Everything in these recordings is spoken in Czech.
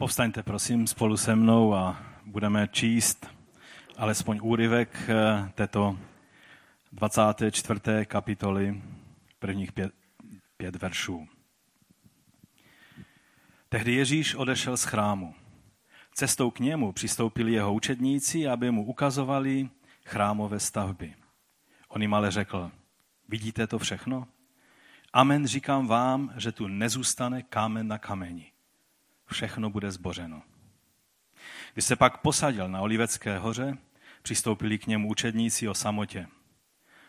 Povstaňte prosím spolu se mnou a budeme číst alespoň úryvek eh, této 24. kapitoly prvních pět, pět veršů. Tehdy Ježíš odešel z chrámu. Cestou k němu přistoupili jeho učedníci, aby mu ukazovali chrámové stavby. On jim ale řekl, vidíte to všechno? Amen říkám vám, že tu nezůstane kámen na kameni všechno bude zbořeno. Když se pak posadil na Olivecké hoře, přistoupili k němu učedníci o samotě.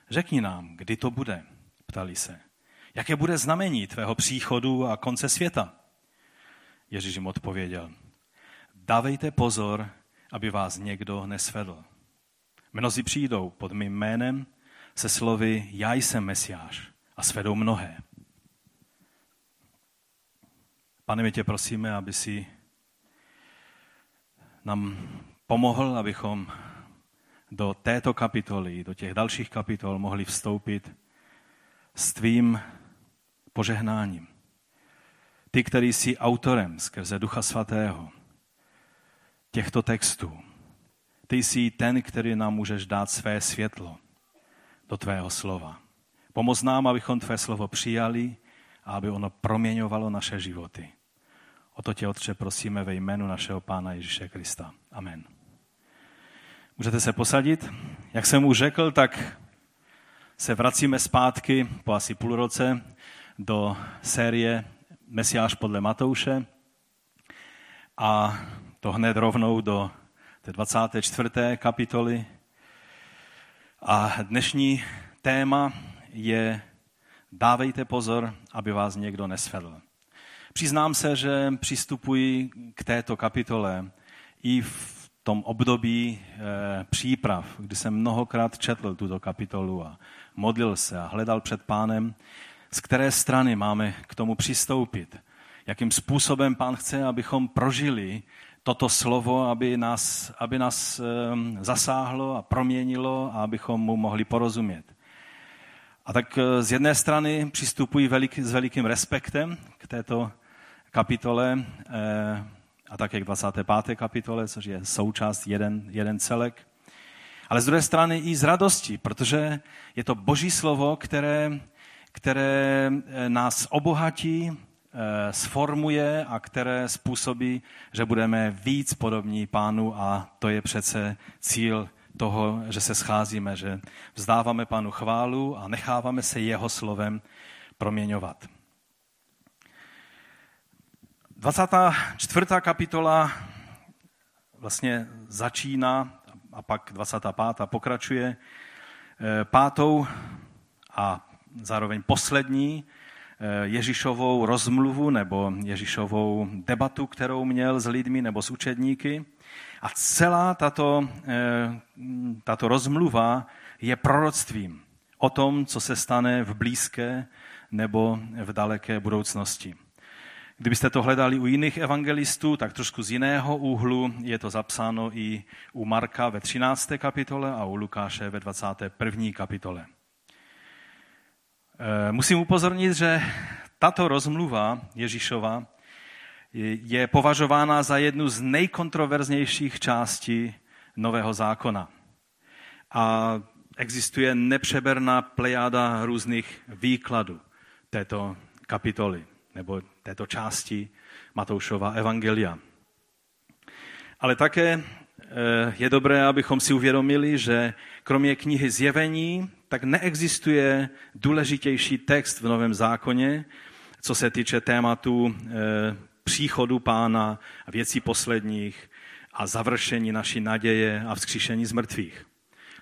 Řekni nám, kdy to bude, ptali se. Jaké bude znamení tvého příchodu a konce světa? Ježíš jim odpověděl. Dávejte pozor, aby vás někdo nesvedl. Mnozí přijdou pod mým jménem se slovy Já jsem Mesiáš a svedou mnohé. Pane, my tě prosíme, aby si nám pomohl, abychom do této kapitoly, do těch dalších kapitol mohli vstoupit s tvým požehnáním. Ty, který jsi autorem skrze Ducha Svatého těchto textů, ty jsi ten, který nám můžeš dát své světlo do tvého slova. Pomoz nám, abychom tvé slovo přijali a aby ono proměňovalo naše životy. O to tě, Otče, prosíme ve jménu našeho Pána Ježíše Krista. Amen. Můžete se posadit? Jak jsem už řekl, tak se vracíme zpátky po asi půl roce do série Mesiáš podle Matouše a to hned rovnou do té 24. kapitoly. A dnešní téma je Dávejte pozor, aby vás někdo nesvedl. Přiznám se, že přistupuji k této kapitole i v tom období e, příprav, kdy jsem mnohokrát četl tuto kapitolu a modlil se a hledal před pánem, z které strany máme k tomu přistoupit. Jakým způsobem pán chce, abychom prožili toto slovo, aby nás, aby nás e, zasáhlo a proměnilo a abychom mu mohli porozumět. A tak eh, z jedné strany přistupuji velik, s velikým respektem k této kapitole eh, a také k 25. kapitole, což je součást jeden, jeden celek. Ale z druhé strany i z radosti, protože je to boží slovo, které, které eh, nás obohatí, sformuje a které způsobí, že budeme víc podobní pánu a to je přece cíl toho, že se scházíme, že vzdáváme pánu chválu a necháváme se jeho slovem proměňovat. 24. kapitola vlastně začíná a pak 25. pokračuje eh, pátou a zároveň poslední eh, Ježíšovou rozmluvu nebo Ježíšovou debatu, kterou měl s lidmi nebo s učedníky. A celá tato, eh, tato rozmluva je proroctvím o tom, co se stane v blízké nebo v daleké budoucnosti. Kdybyste to hledali u jiných evangelistů, tak trošku z jiného úhlu je to zapsáno i u Marka ve 13. kapitole a u Lukáše ve 21. kapitole. Eh, musím upozornit, že tato rozmluva Ježíšova je považována za jednu z nejkontroverznějších částí Nového zákona. A existuje nepřeberná plejáda různých výkladů této kapitoly nebo této části Matoušova evangelia. Ale také eh, je dobré, abychom si uvědomili, že kromě knihy Zjevení, tak neexistuje důležitější text v Novém zákoně, co se týče tématu eh, příchodu pána a věcí posledních a završení naší naděje a vzkříšení z mrtvých.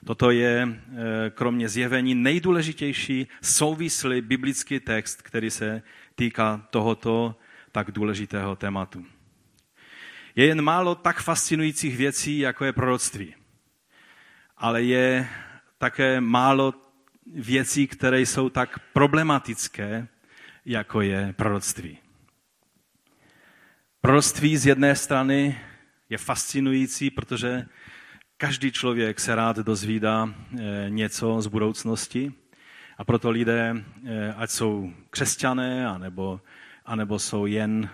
Toto je eh, kromě zjevení nejdůležitější souvislý biblický text, který se týká tohoto tak důležitého tématu. Je jen málo tak fascinujících věcí, jako je proroctví. Ale je také málo věcí, které jsou tak problematické, jako je proroctví. Proroctví z jedné strany je fascinující, protože každý člověk se rád dozvídá eh, něco z budoucnosti. A proto lidé, eh, ať jsou křesťané, anebo anebo jsou jen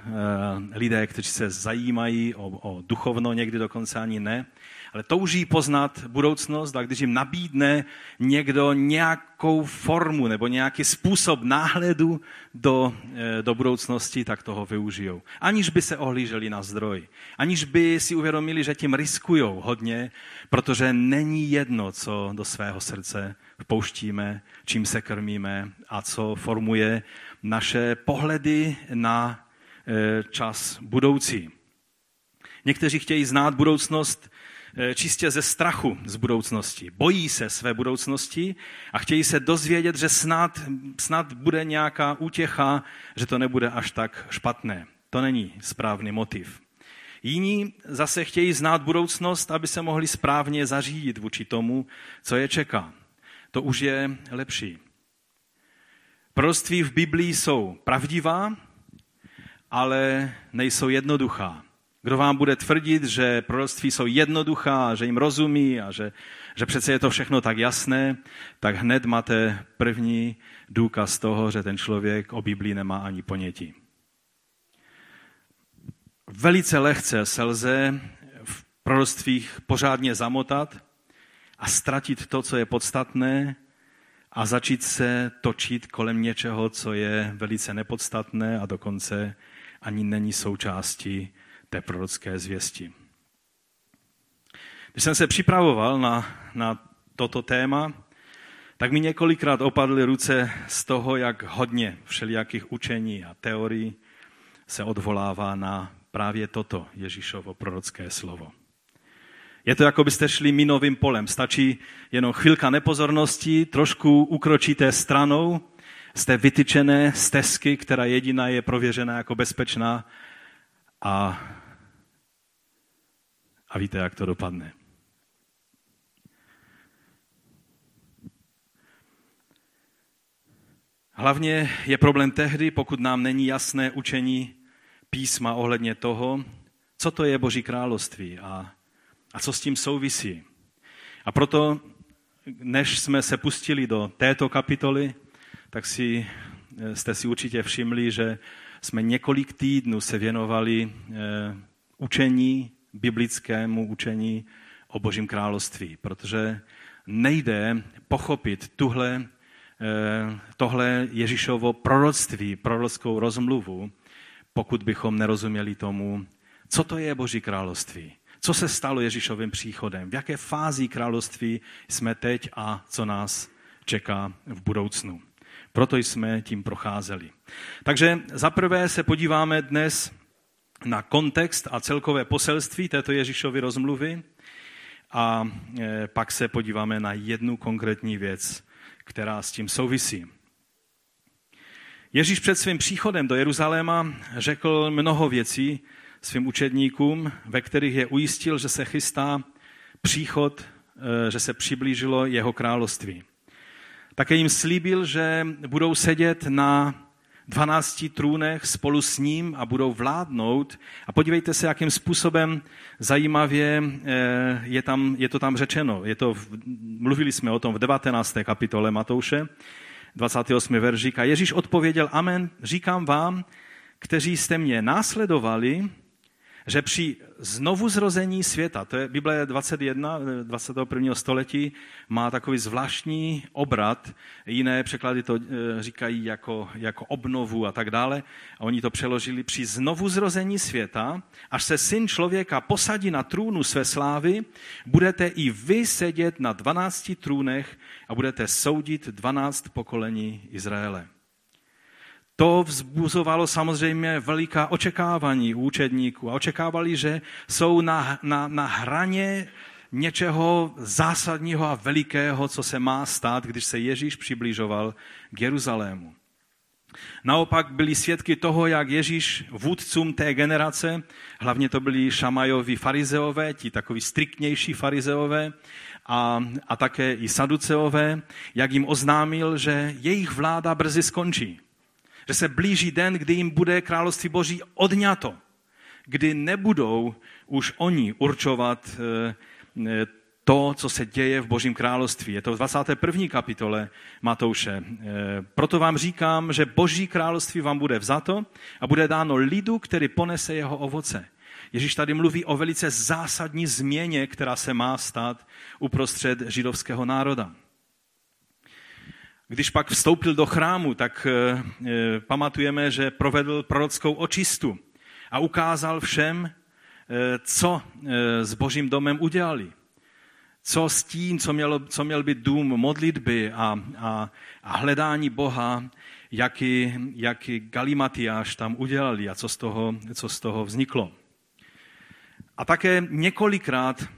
lidé, kteří se zajímají o, o duchovno, někdy dokonce ani ne, ale touží poznat budoucnost a když jim nabídne někdo nějakou formu nebo nějaký způsob náhledu do, eh, do budoucnosti, tak toho využijou. Aniž by se ohlíželi na zdroj. Aniž by si uvědomili, že tím riskujou hodně, protože není jedno, co do svého srdce vpouštíme, čím se krmíme a co formuje naše pohledy na eh, čas budoucí. Někteří chtějí znát budoucnost čistě ze strachu z budoucnosti. Bojí se své budoucnosti a chtějí se dozvědět, že snad, snad bude nějaká útěcha, že to nebude až tak špatné. To není správný motiv. Jiní zase chtějí znát budoucnost, aby se mohli správně zařídit vůči tomu, co je čeká. To už je lepší. Proroctví v Biblii jsou pravdivá, ale nejsou jednoduchá. Kdo vám bude tvrdit, že proroctví jsou jednoduchá, že jim rozumí a že, že přece je to všechno tak jasné, tak hned máte první důkaz toho, že ten člověk o Biblii nemá ani ponětí. Velice lehce se lze v proroctvích pořádně zamotat a ztratit to, co je podstatné a začít se točit kolem něčeho, co je velice nepodstatné a dokonce ani není součástí té prorocké zvěsti. Když jsem se připravoval na, na toto téma, tak mi několikrát opadly ruce z toho, jak hodně všelijakých učení a teorií se odvolává na právě toto Ježíšovo prorocké slovo. Je to, jako byste šli minovým polem. Stačí jenom chvilka nepozornosti, trošku ukročíte stranou z té vytyčené stezky, která jediná je prověřená jako bezpečná a a víte, jak to dopadne. Hlavně je problém tehdy, pokud nám není jasné učení písma ohledně toho, co to je Boží království a, a co s tím souvisí. A proto, než jsme se pustili do této kapitoly, tak si, jste si určitě všimli, že jsme několik týdnů se věnovali eh, učení biblickému učení o Božím království, protože nejde pochopit tuhle, eh, tohle Ježíšovo proroctví, prorockou rozmluvu, pokud bychom nerozuměli tomu, co to je Boží království, co se stalo Ježíšovým příchodem, v jaké fázi království jsme teď a co nás čeká v budoucnu. Proto jsme tím procházeli. Takže zaprvé se podíváme dnes na kontext a celkové poselství této Ježíšovy rozmluvy a e, pak se podíváme na jednu konkrétní věc, která s tím souvisí. Ježíš před svým příchodem do Jeruzaléma řekl mnoho věcí svým učedníkům, ve kterých je ujistil, že se chystá příchod, e, že se přiblížilo jeho království. Také jim slíbil, že budou sedět na dvanácti trůnech spolu s ním a budou vládnout. A podívejte se, jakým způsobem zajímavě eh, je, tam, je to tam řečeno. Je to, mluvili jsme o tom v 19. kapitole Matouše, 28. veršík. A Ježíš odpověděl, amen, říkám vám, kteří jste mě následovali, že při znovu zrození světa, to je Bible 21, 21. století, má takový zvláštní obrat, jiné překlady to eh, říkají jako, jako obnovu a tak dále, a oni to přeložili při znovu zrození světa, až se syn člověka posadí na trůnu své slávy, budete i vy sedět na 12 trůnech a budete soudit 12 pokolení Izraele. To vzbuzovalo samozřejmě veliká očekávání u učedníků a očekávali, že jsou na, na, na hraně něčeho zásadního a velikého, co se má stát, když se Ježíš přibližoval k Jeruzalému. Naopak byli svědky toho, jak Ježíš vůdcům té generace, hlavně to byli šamajoví farizeové, ti takový striktnější farizeové, a, a také i saduceové, jak jim oznámil, že jejich vláda brzy skončí že se blíží den, kdy jim bude království boží odňato, kdy nebudou už oni určovat eh, eh, to, co se děje v Božím království. Je to v 21. kapitole Matouše. Eh, proto vám říkám, že Boží království vám bude vzato a bude dáno lidu, který ponese jeho ovoce. Ježíš tady mluví o velice zásadní změně, která se má stát uprostřed židovského národa. Když pak vstoupil do chrámu, tak e, pamatujeme, že provedl prorockou očistu a ukázal všem, e, co s božím domem udělali. Co s tím, co, mělo, co měl být dům modlitby a, a, a hledání Boha, jaký, jaký galimatiáš tam udělali a co z toho, co z toho vzniklo. A také několikrát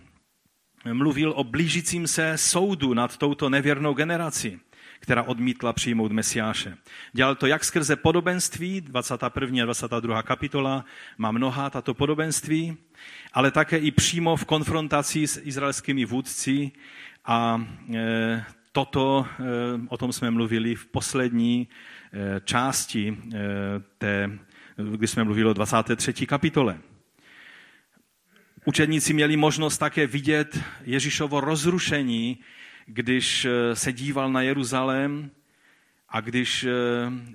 mluvil o blížícím se soudu nad touto nevěrnou generací, která odmítla přijmout Mesiáše. Dělal to jak skrze podobenství, 21. a 22. kapitola má mnoha tato podobenství, ale také i přímo v konfrontaci s izraelskými vůdci a e, toto, e, o tom jsme mluvili v poslední e, části té, kdy jsme mluvili o 23. kapitole. Učedníci měli možnost také vidět Ježíšovo rozrušení, když eh, se díval na Jeruzalém a když eh,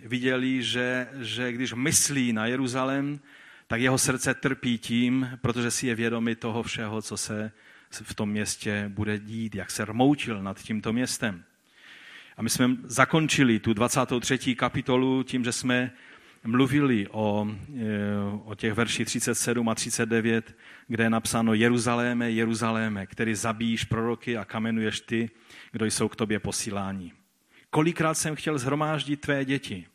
viděli, že, že když myslí na Jeruzalém, tak jeho srdce trpí tím, protože si je vědomi toho všeho, co se v tom městě bude dít, jak se rmoutil nad tímto městem. A my jsme zakončili tu 23. kapitolu tím, že jsme mluvili o, eh, o těch verších 37 a 39, kde je napsáno Jeruzaléme, Jeruzaléme, který zabíjíš proroky a kamenuješ ty, kdo jsou k tobě posíláni. Kolikrát jsem chtěl zhromáždit tvé děti.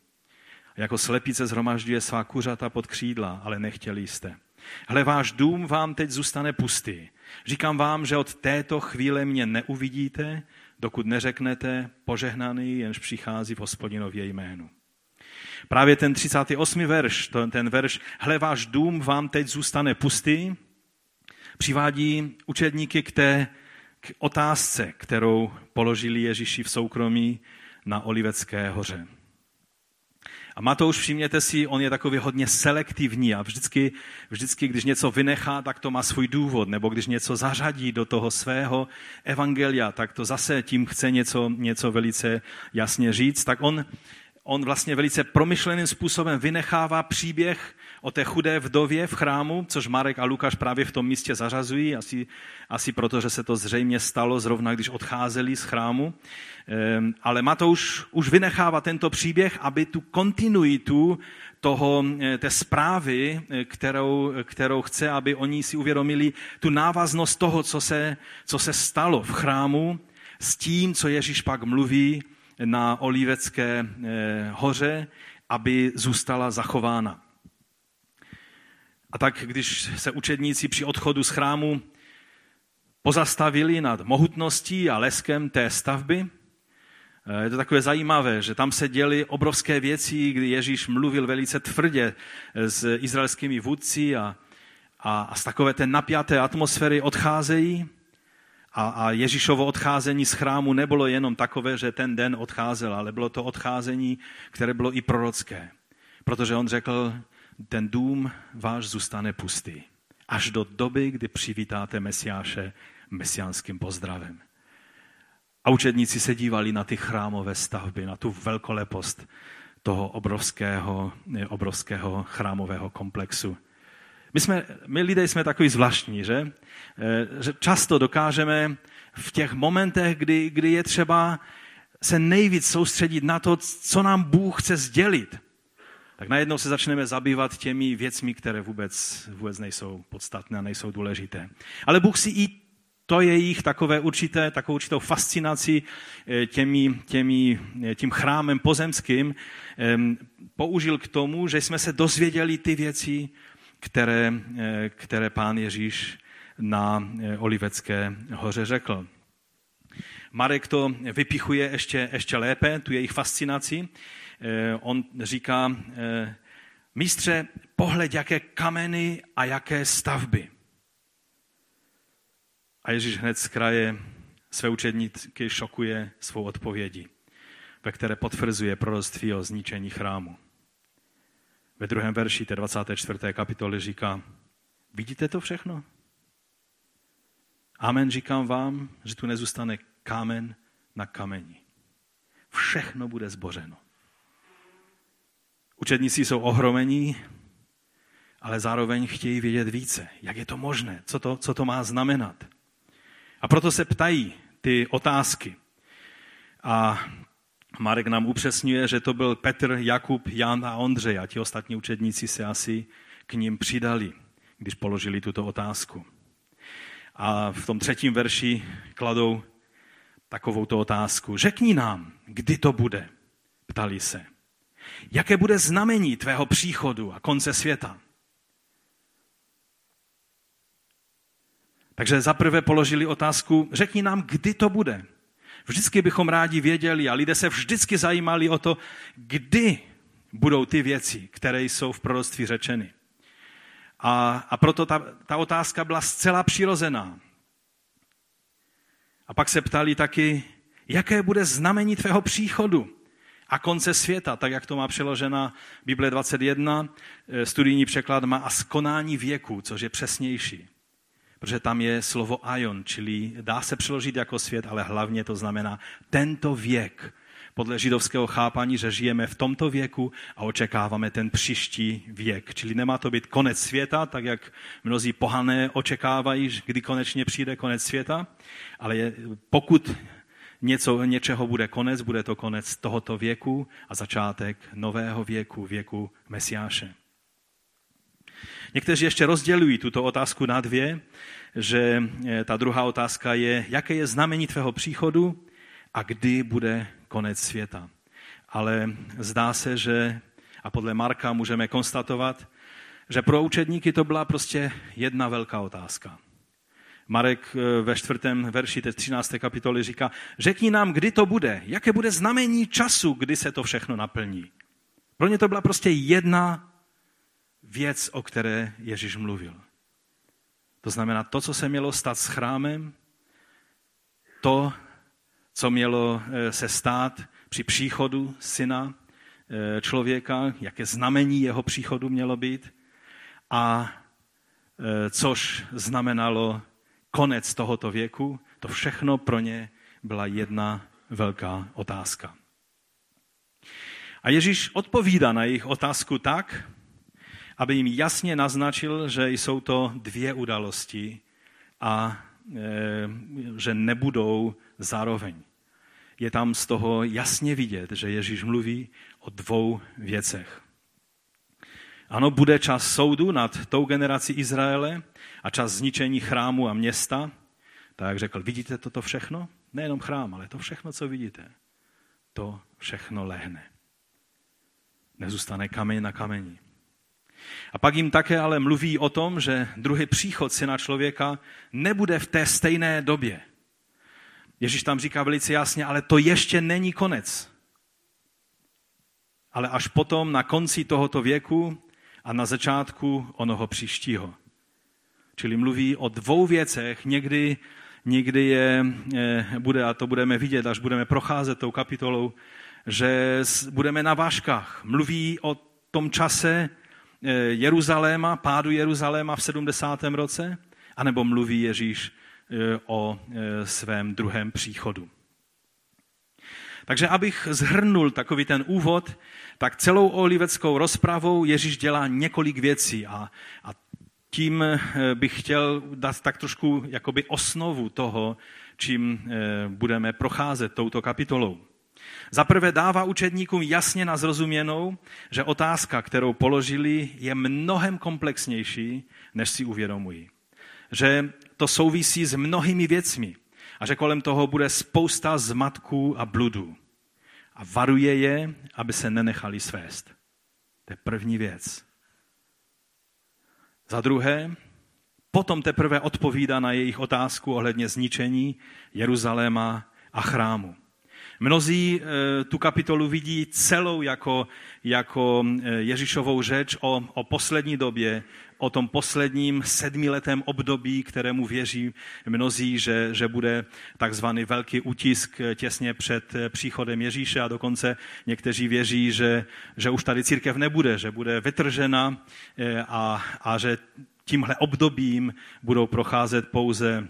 Jako slepice zhromažďuje svá kuřata pod křídla, ale nechtěli jste. Hle, váš dům vám teď zůstane pustý. Říkám vám, že od této chvíle mě neuvidíte, dokud neřeknete požehnaný, jenž přichází v hospodinově jménu. Právě ten 38. verš, ten verš, hle, váš dům vám teď zůstane pustý, přivádí učedníky k té k otázce, kterou položili Ježíši v soukromí na Olivecké hoře. A Matouš, všimněte si, on je takový hodně selektivní a vždycky, vždycky, když něco vynechá, tak to má svůj důvod, nebo když něco zařadí do toho svého evangelia, tak to zase tím chce něco, něco velice jasně říct. Tak on on vlastně velice promyšleným způsobem vynechává příběh o té chudé vdově v chrámu, což Marek a Lukáš právě v tom místě zařazují, asi, asi proto, že se to zřejmě stalo zrovna, když odcházeli z chrámu. Ehm, ale Matouš už vynechává tento příběh, aby tu kontinuitu toho, eh, té zprávy, eh, kterou, kterou chce, aby oni si uvědomili tu návaznost toho, co se, co se stalo v chrámu, s tím, co Ježíš pak mluví na Olivecké eh, hoře, aby zůstala zachována. A tak, když se učedníci při odchodu z chrámu pozastavili nad mohutností a leskem té stavby, eh, je to takové zajímavé, že tam se děly obrovské věci, kdy Ježíš mluvil velice tvrdě s izraelskými vůdci a, a, a z takové té napjaté atmosféry odcházejí a, a Ježíšovo odcházení z chrámu nebylo jenom takové, že ten den odcházel, ale bylo to odcházení, které bylo i prorocké. Protože on řekl, ten dům váš zůstane pustý. Až do doby, kdy přivítáte Mesiáše mesiánským pozdravem. A učedníci se dívali na ty chrámové stavby, na tu velkolepost toho obrovského, obrovského chrámového komplexu. My, jsme, my lidé jsme takový zvláštní, že? Eh, že často dokážeme v těch momentech, kdy, kdy je třeba se nejvíc soustředit na to, co nám Bůh chce sdělit, tak najednou se začneme zabývat těmi věcmi, které vůbec, vůbec nejsou podstatné a nejsou důležité. Ale Bůh si i to je jich takové určité, takovou určitou fascinaci eh, těmi, těmi, eh, tím chrámem pozemským použil k tomu, že jsme se dozvěděli ty věci, které, eh, které pán Ježíš na eh, Olivecké hoře řekl. Marek to vypichuje ještě, ještě lépe, tu jejich fascinaci. Eh, on říká, mistře, pohled, jaké kameny a jaké stavby. A Ježíš hned z kraje své učedníky šokuje svou odpovědí, ve které potvrzuje proroctví o zničení chrámu ve druhém verši té 24. kapitoly říká, vidíte to všechno? Amen, říkám vám, že tu nezůstane kámen na kameni. Všechno bude zbořeno. Učedníci jsou ohromení, ale zároveň chtějí vědět více. Jak je to možné? Co to, co to má znamenat? A proto se ptají ty otázky. A Marek nám upřesňuje, že to byl Petr, Jakub, Jan a Ondřej a ti ostatní učedníci se asi k ním přidali, když položili tuto otázku. A v tom třetím verši kladou takovouto otázku. Řekni nám, kdy to bude, ptali se. Jaké bude znamení tvého příchodu a konce světa? Takže zaprvé položili otázku, řekni nám, kdy to bude. Vždycky bychom rádi věděli a lidé se vždycky zajímali o to, kdy budou ty věci, které jsou v proroctví řečeny. A, a proto ta, ta otázka byla zcela přirozená. A pak se ptali taky, jaké bude znamení tvého příchodu a konce světa, tak jak to má přeložena Bible 21, eh, studijní překlad má a skonání věku, což je přesnější. Protože tam je slovo aion, čili dá se přeložit jako svět, ale hlavně to znamená tento věk. Podle židovského chápání, že žijeme v tomto věku a očekáváme ten příští věk. Čili nemá to být konec světa, tak jak mnozí pohané očekávají, kdy konečně přijde konec světa, ale je, pokud něco, něčeho bude konec, bude to konec tohoto věku a začátek nového věku, věku Mesiáše. Někteří ještě rozdělují tuto otázku na dvě, že eh, ta druhá otázka je, jaké je znamení tvého příchodu a kdy bude konec světa. Ale zdá se, že, a podle Marka můžeme konstatovat, že pro učedníky to byla prostě jedna velká otázka. Marek eh, ve čtvrtém verši té 13. kapitoly říká, řekni nám, kdy to bude, jaké bude znamení času, kdy se to všechno naplní. Pro ně to byla prostě jedna věc, o které Ježíš mluvil. To znamená, to, co se mělo stát s chrámem, to, co mělo eh, se stát při příchodu syna eh, člověka, jaké znamení jeho příchodu mělo být, a což znamenalo konec tohoto věku, to všechno pro ně byla jedna velká otázka. A Ježíš odpovídá na jejich otázku tak, aby jim jasně naznačil, že jsou to dvě události a e, že nebudou zároveň. Je tam z toho jasně vidět, že Ježíš mluví o dvou věcech. Ano, bude čas soudu nad tou generací Izraele a čas zničení chrámu a města. Tak řekl, vidíte toto všechno? Nejenom chrám, ale to všechno, co vidíte, to všechno lehne. Nezůstane kameň na kameni. A pak jim také ale mluví o tom, že druhý příchod syna člověka nebude v té stejné době. Ježíš tam říká velice jasně, ale to ještě není konec. Ale až potom na konci tohoto věku a na začátku onoho příštího. Čili mluví o dvou věcech, někdy, někdy je, eh, bude, a to budeme vidět, až budeme procházet tou kapitolou, že budeme na váškách. Mluví o tom čase Jeruzaléma, pádu Jeruzaléma v 70. roce, anebo mluví Ježíš eh, o svém druhém příchodu. Takže abych zhrnul takový ten úvod, tak celou oliveckou rozpravou Ježíš dělá několik věcí a, a tím eh, bych chtěl dát tak trošku jakoby osnovu toho, čím eh, budeme procházet touto kapitolou. Za prvé dává učedníkům jasně na zrozuměnou, že otázka, kterou položili, je mnohem komplexnější, než si uvědomují. Že to souvisí s mnohými věcmi a že kolem toho bude spousta zmatků a bludů. A varuje je, aby se nenechali svést. To je první věc. Za druhé, potom teprve odpovídá na jejich otázku ohledně zničení Jeruzaléma a chrámu. Mnozí eh, tu kapitolu vidí celou jako, jako eh, Ježíšovou řeč o, o poslední době, o tom posledním sedmiletém období, kterému věří mnozí, že, že bude takzvaný velký utisk eh, těsně před příchodem Ježíše a dokonce někteří věří, že, že už tady církev nebude, že bude vytržena a, a že tímhle obdobím budou procházet pouze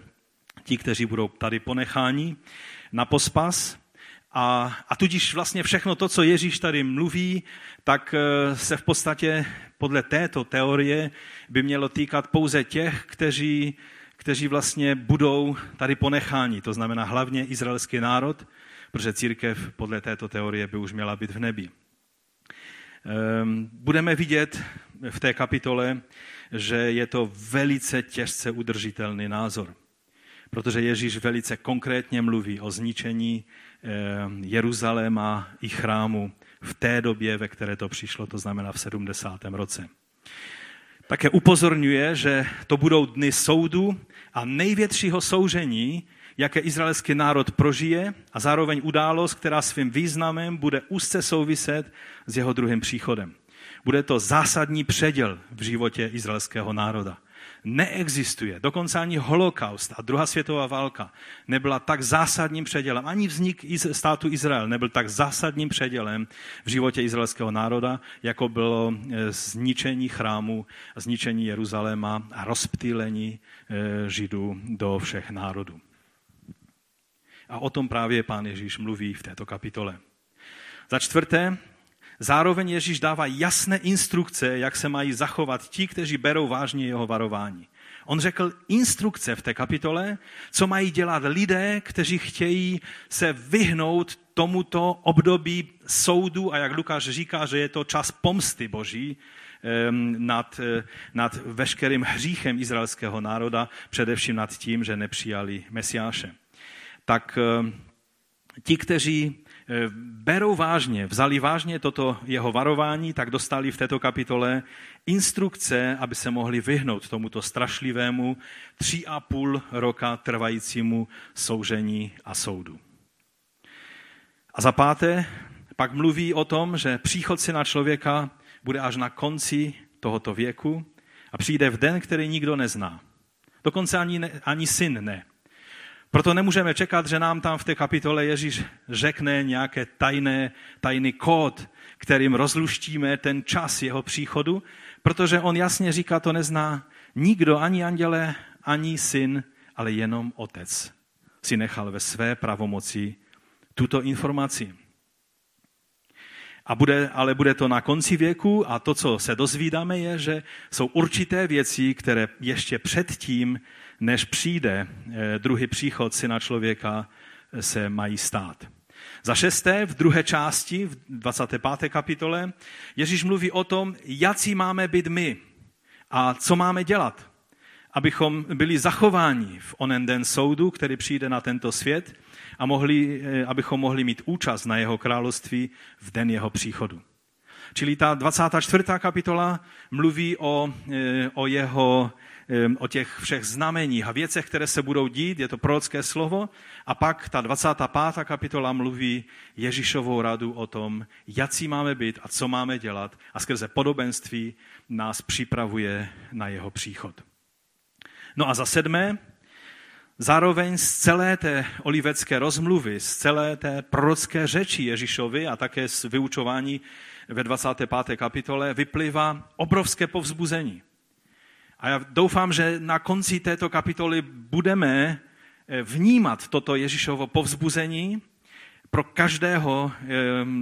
ti, kteří budou tady ponecháni na pospas. A, a tudíž vlastně všechno to, co Ježíš tady mluví, tak eh, se v podstatě podle této teorie by mělo týkat pouze těch, kteří, kteří vlastně budou tady ponecháni. To znamená hlavně izraelský národ, protože církev podle této teorie by už měla být v nebi. Ehm, budeme vidět v té kapitole, že je to velice těžce udržitelný názor, protože Ježíš velice konkrétně mluví o zničení ehm, Jeruzaléma i chrámu v té době, ve které to přišlo, to znamená v 70. roce. Také upozorňuje, že to budou dny soudu a největšího soužení, jaké izraelský národ prožije a zároveň událost, která svým významem bude úzce souviset s jeho druhým příchodem. Bude to zásadní předěl v životě izraelského národa. Neexistuje, dokonce ani holokaust a druhá světová válka nebyla tak zásadním předělem, ani vznik státu Izrael nebyl tak zásadním předělem v životě izraelského národa, jako bylo e, zničení chrámu, zničení Jeruzaléma a rozptýlení e, Židů do všech národů. A o tom právě pán Ježíš mluví v této kapitole. Za čtvrté, zároveň Ježíš dává jasné instrukce, jak se mají zachovat ti, kteří berou vážně jeho varování. On řekl instrukce v té kapitole, co mají dělat lidé, kteří chtějí se vyhnout tomuto období soudu a jak Lukáš říká, že je to čas pomsty boží nad, eh, nad veškerým hříchem izraelského národa, především nad tím, že nepřijali Mesiáše tak eh, ti, kteří berou vážně, vzali vážně toto jeho varování, tak dostali v této kapitole instrukce, aby se mohli vyhnout tomuto strašlivému tři a půl roka trvajícímu soužení a soudu. A za páté pak mluví o tom, že příchod syna člověka bude až na konci tohoto věku a přijde v den, který nikdo nezná. Dokonce ani, ne, ani syn ne. Proto nemůžeme čekat, že nám tam v té kapitole Ježíš řekne nějaké tajné, tajný kód, kterým rozluštíme ten čas jeho příchodu, protože on jasně říká, to nezná nikdo, ani anděle, ani syn, ale jenom otec si nechal ve své pravomoci tuto informaci. A bude, ale bude to na konci věku a to, co se dozvídáme, je, že jsou určité věci, které ještě předtím než přijde eh, druhý příchod syna člověka, eh, se mají stát. Za šesté, v druhé části, v 25. kapitole, Ježíš mluví o tom, jaký máme být my a co máme dělat, abychom byli zachováni v onen den soudu, který přijde na tento svět a mohli, eh, abychom mohli mít účast na jeho království v den jeho příchodu. Čili ta 24. kapitola mluví o, o jeho o těch všech znameních a věcech, které se budou dít, je to prorocké slovo. A pak ta 25. kapitola mluví Ježíšovou radu o tom, jaký máme být a co máme dělat a skrze podobenství nás připravuje na jeho příchod. No a za sedmé, Zároveň z celé té olivecké rozmluvy, z celé té prorocké řeči Ježíšovi a také z vyučování ve 25. kapitole vyplývá obrovské povzbuzení. A já doufám, že na konci této kapitoly budeme eh, vnímat toto Ježíšovo povzbuzení pro každého eh,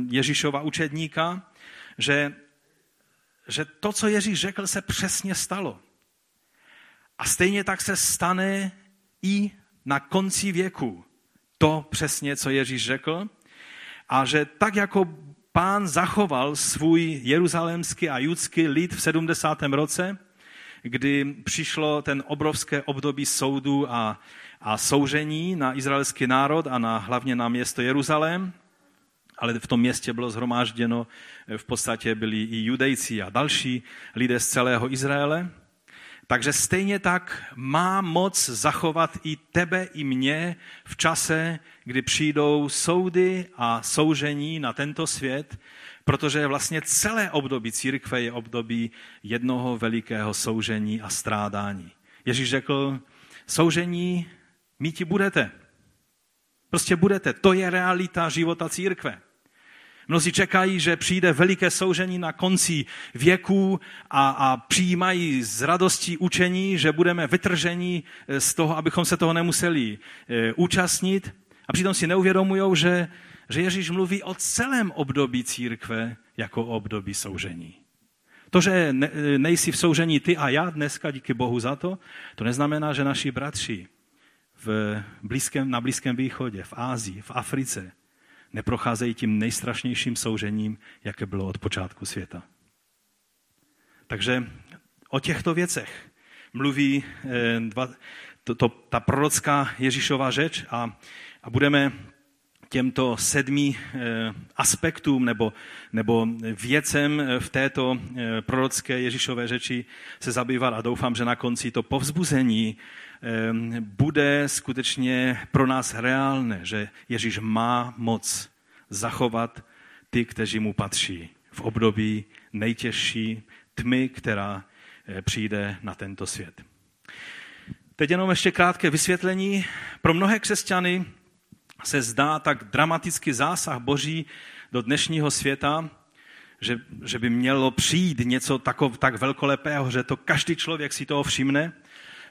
Ježíšova učedníka, že, že to, co Ježíš řekl, se přesně stalo. A stejně tak se stane i na konci věku. To přesně, co Ježíš řekl. A že tak jako pán zachoval svůj jeruzalémský a judský lid v 70. roce, kdy přišlo ten obrovské období soudu a, a soužení na izraelský národ a na, hlavně na město Jeruzalém, ale v tom městě bylo zhromážděno, v podstatě byli i judejci a další lidé z celého Izraele. Takže stejně tak má moc zachovat i tebe, i mě v čase, kdy přijdou soudy a soužení na tento svět, protože vlastně celé období církve je období jednoho velikého soužení a strádání. Ježíš řekl, soužení míti budete. Prostě budete. To je realita života církve. Mnozí čekají, že přijde veliké soužení na konci věků a, a přijímají z radostí učení, že budeme vytrženi z toho, abychom se toho nemuseli e, účastnit. A přitom si neuvědomují, že, že Ježíš mluví o celém období církve jako o období soužení. To, že ne, nejsi v soužení ty a já dneska, díky Bohu za to, to neznamená, že naši bratři v blízkém, na Blízkém východě, v Ázii, v Africe, neprocházejí tím nejstrašnějším soužením, jaké bylo od počátku světa. Takže o těchto věcech mluví eh, dva, to, to, ta prorocká Ježíšová řeč a, a budeme těmto sedmi eh, aspektům nebo, nebo věcem v této eh, prorocké Ježíšové řeči se zabývat a doufám, že na konci to povzbuzení bude skutečně pro nás reálné, že Ježíš má moc zachovat ty, kteří mu patří v období nejtěžší tmy, která eh, přijde na tento svět. Teď jenom ještě krátké vysvětlení. Pro mnohé křesťany se zdá tak dramatický zásah Boží do dnešního světa, že, že by mělo přijít něco takov, tak velkolepého, že to každý člověk si toho všimne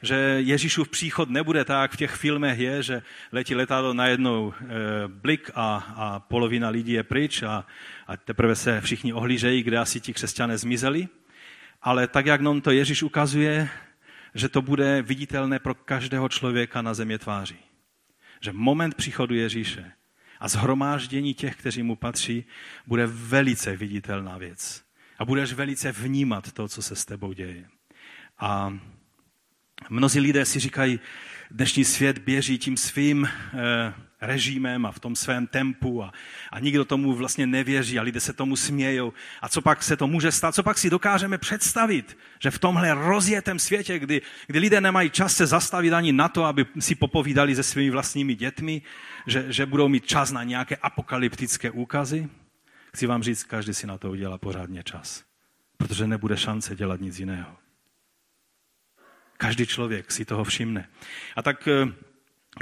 že Ježíšův příchod nebude tak, v těch filmech je, že letí letadlo najednou e, blik a, a polovina lidí je pryč a, a teprve se všichni ohlížejí, kde asi ti křesťané zmizeli. Ale tak, jak nám to Ježíš ukazuje, že to bude viditelné pro každého člověka na země tváří. Že moment příchodu Ježíše a zhromáždění těch, kteří mu patří, bude velice viditelná věc. A budeš velice vnímat to, co se s tebou děje. A Mnozí lidé si říkají, dnešní svět běží tím svým eh, režimem a v tom svém tempu a, a nikdo tomu vlastně nevěří a lidé se tomu smějou. A co pak se to může stát? Co pak si dokážeme představit, že v tomhle rozjetém světě, kdy, kdy lidé nemají čas se zastavit ani na to, aby si popovídali se svými vlastními dětmi, že, že budou mít čas na nějaké apokalyptické úkazy? Chci vám říct, každý si na to udělá pořádně čas, protože nebude šance dělat nic jiného. Každý člověk si toho všimne. A tak eh,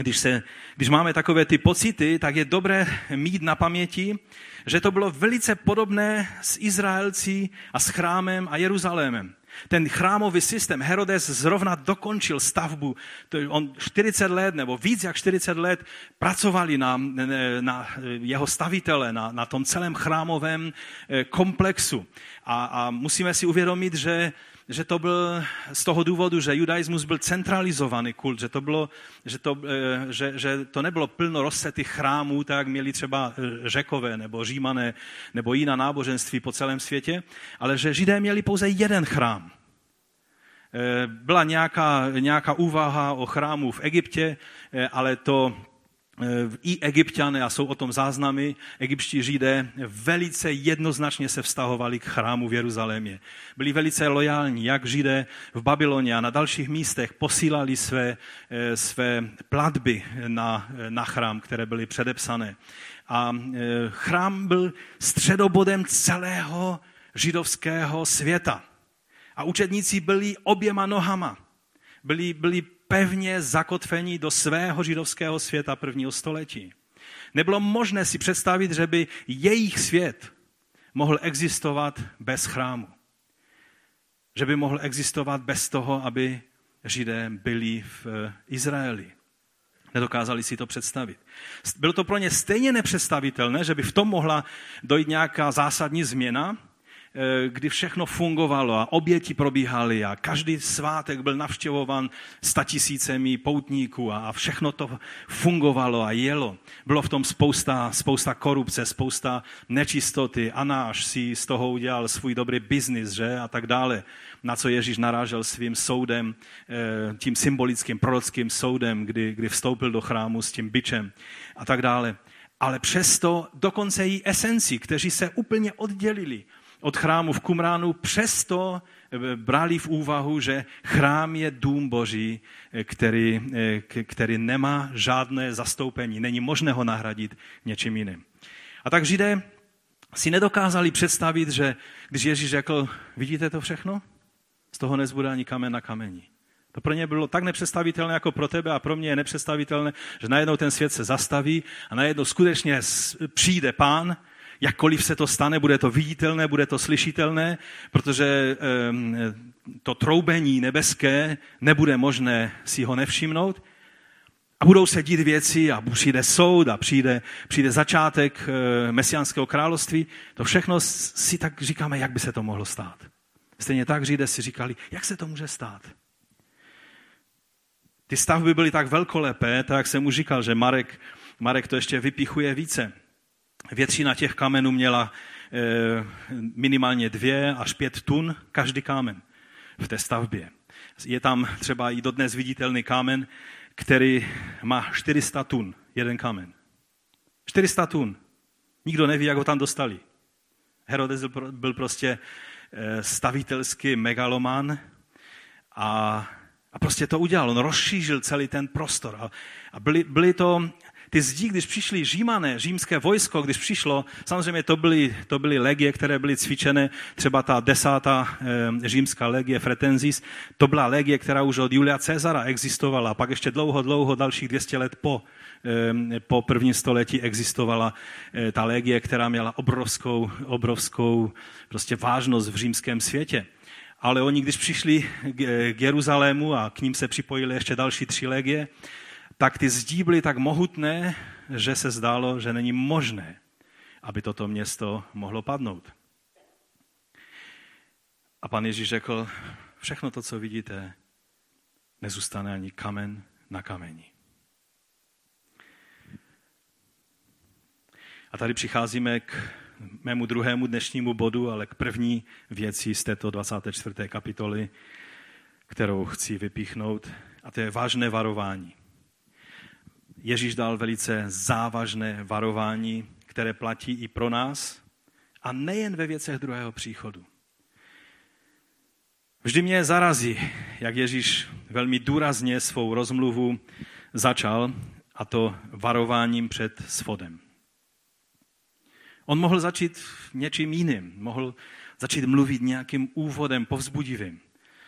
když, se, když máme takové ty pocity, tak je dobré mít na paměti, že to bylo velice podobné s Izraelci a s chrámem a Jeruzalémem. Ten chrámový systém, Herodes zrovna dokončil stavbu. On 40 let nebo víc jak 40 let pracovali na, na jeho stavitele, na, na tom celém chrámovém eh, komplexu. A, a musíme si uvědomit, že že to byl z toho důvodu, že judaismus byl centralizovaný kult, že to, bylo, že to, eh, že, že to nebylo plno rozsetých chrámů, tak jak měli třeba eh, řekové nebo římané nebo jiná náboženství po celém světě, ale že židé měli pouze jeden chrám. Eh, byla nějaká, nějaká úvaha o chrámu v Egyptě, ale to i egyptiané, a jsou o tom záznamy, egyptští židé velice jednoznačně se vztahovali k chrámu v Jeruzalémě. Byli velice lojální, jak židé v Babyloně a na dalších místech posílali své, eh, své platby na, na chrám, které byly předepsané. A chrám byl středobodem celého židovského světa. A učedníci byli oběma nohama. Byli, byli pevně zakotvení do svého židovského světa prvního století. Nebylo možné si představit, že by jejich svět mohl existovat bez chrámu. Že by mohl existovat bez toho, aby Židé byli v eh, Izraeli. Nedokázali si to představit. Bylo to pro ně stejně nepředstavitelné, že by v tom mohla dojít nějaká zásadní změna, kdy všechno fungovalo a oběti probíhaly a každý svátek byl navštěvovan statisícemi poutníků a všechno to fungovalo a jelo. Bylo v tom spousta, spousta korupce, spousta nečistoty. Anáš si z toho udělal svůj dobrý biznis, že? A tak dále. Na co Ježíš narážel svým soudem, eh, tím symbolickým prorockým soudem, kdy, kdy vstoupil do chrámu s tím byčem a tak dále. Ale přesto dokonce i esenci, kteří se úplně oddělili od chrámu v Kumránu, přesto eh, brali v úvahu, že chrám je dům boží, eh, který, eh, který nemá žádné zastoupení. Není možné ho nahradit něčím jiným. A tak Židé si nedokázali představit, že když Ježíš řekl, vidíte to všechno? Z toho nezbude ani kamen na kameni. To pro ně bylo tak nepředstavitelné jako pro tebe a pro mě je nepředstavitelné, že najednou ten svět se zastaví a najednou skutečně přijde pán jakkoliv se to stane, bude to viditelné, bude to slyšitelné, protože to troubení nebeské nebude možné si ho nevšimnout. A budou se dít věci a přijde soud a přijde, přijde začátek e, mesiánského království. To všechno si tak říkáme, jak by se to mohlo stát. Stejně tak Židé si říkali, jak se to může stát. Ty stavby byly tak velkolepé, tak jak jsem už říkal, že Marek, Marek to ještě vypichuje více. Většina těch kamenů měla e, minimálně dvě až pět tun každý kámen v té stavbě. Je tam třeba i dodnes viditelný kámen, který má 400 tun, jeden kámen. 400 tun. Nikdo neví, jak ho tam dostali. Herodes byl prostě eh, stavitelský megaloman a, a prostě to udělal. On rozšířil celý ten prostor. A, a byly, byly to ty zdí, když přišli římané, římské vojsko, když přišlo, samozřejmě to byly, to byly legie, které byly cvičené, třeba ta desátá e, římská legie Fretensis, to byla legie, která už od Julia Cezara existovala, a pak ještě dlouho, dlouho, dalších 200 let po, e, po prvním století existovala e, ta legie, která měla obrovskou, obrovskou prostě vážnost v římském světě. Ale oni, když přišli k Jeruzalému a k ním se připojili ještě další tři legie, tak ty zdí byly tak mohutné, že se zdálo, že není možné, aby toto město mohlo padnout. A pan Ježíš řekl, všechno to, co vidíte, nezůstane ani kamen na kameni. A tady přicházíme k mému druhému dnešnímu bodu, ale k první věci z této 24. kapitoly, kterou chci vypíchnout, a to je vážné varování. Ježíš dal velice závažné varování, které platí i pro nás a nejen ve věcech druhého příchodu. Vždy mě zarazí, jak Ježíš velmi důrazně svou rozmluvu začal, a to varováním před svodem. On mohl začít něčím jiným, mohl začít mluvit nějakým úvodem povzbudivým.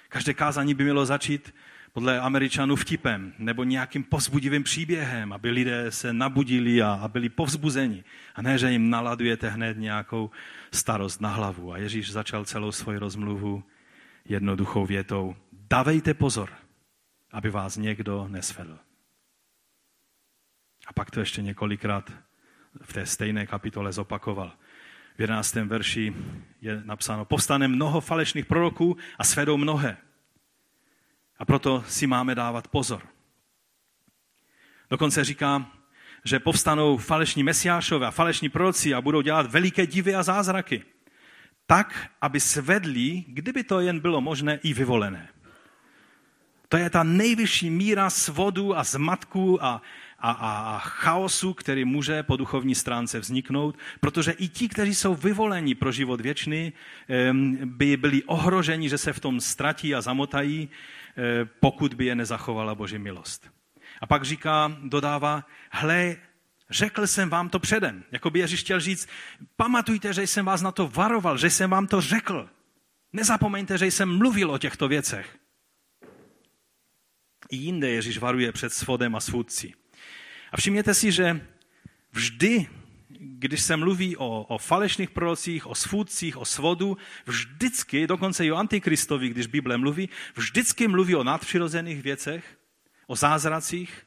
Každé kázání by mělo začít podle Američanů vtipem nebo nějakým povzbudivým příběhem, aby lidé se nabudili a, a byli povzbuzeni. A ne, že jim naladujete hned nějakou starost na hlavu. A Ježíš začal celou svoji rozmluvu jednoduchou větou. Dávejte pozor, aby vás někdo nesvedl. A pak to ještě několikrát v té stejné kapitole zopakoval. V 11. verši je napsáno, povstane mnoho falešných proroků a svedou mnohé. A proto si máme dávat pozor. Dokonce říká, že povstanou falešní mesiášové a falešní proroci a budou dělat veliké divy a zázraky. Tak, aby svedli, kdyby to jen bylo možné, i vyvolené. To je ta nejvyšší míra svodu a zmatku a, a, a, a chaosu, který může po duchovní stránce vzniknout, protože i ti, kteří jsou vyvoleni pro život věčný, by byli ohroženi, že se v tom ztratí a zamotají, pokud by je nezachovala Boží milost. A pak říká, dodává, hle, řekl jsem vám to předem. Jako by Ježíš chtěl říct, pamatujte, že jsem vás na to varoval, že jsem vám to řekl. Nezapomeňte, že jsem mluvil o těchto věcech. I jinde Ježíš varuje před svodem a svůdci. A všimněte si, že vždy když se mluví o, o falešných prorocích, o svůdcích, o svodu, vždycky, dokonce i o antikristovi, když Bible mluví, vždycky mluví o nadpřirozených věcech, o zázracích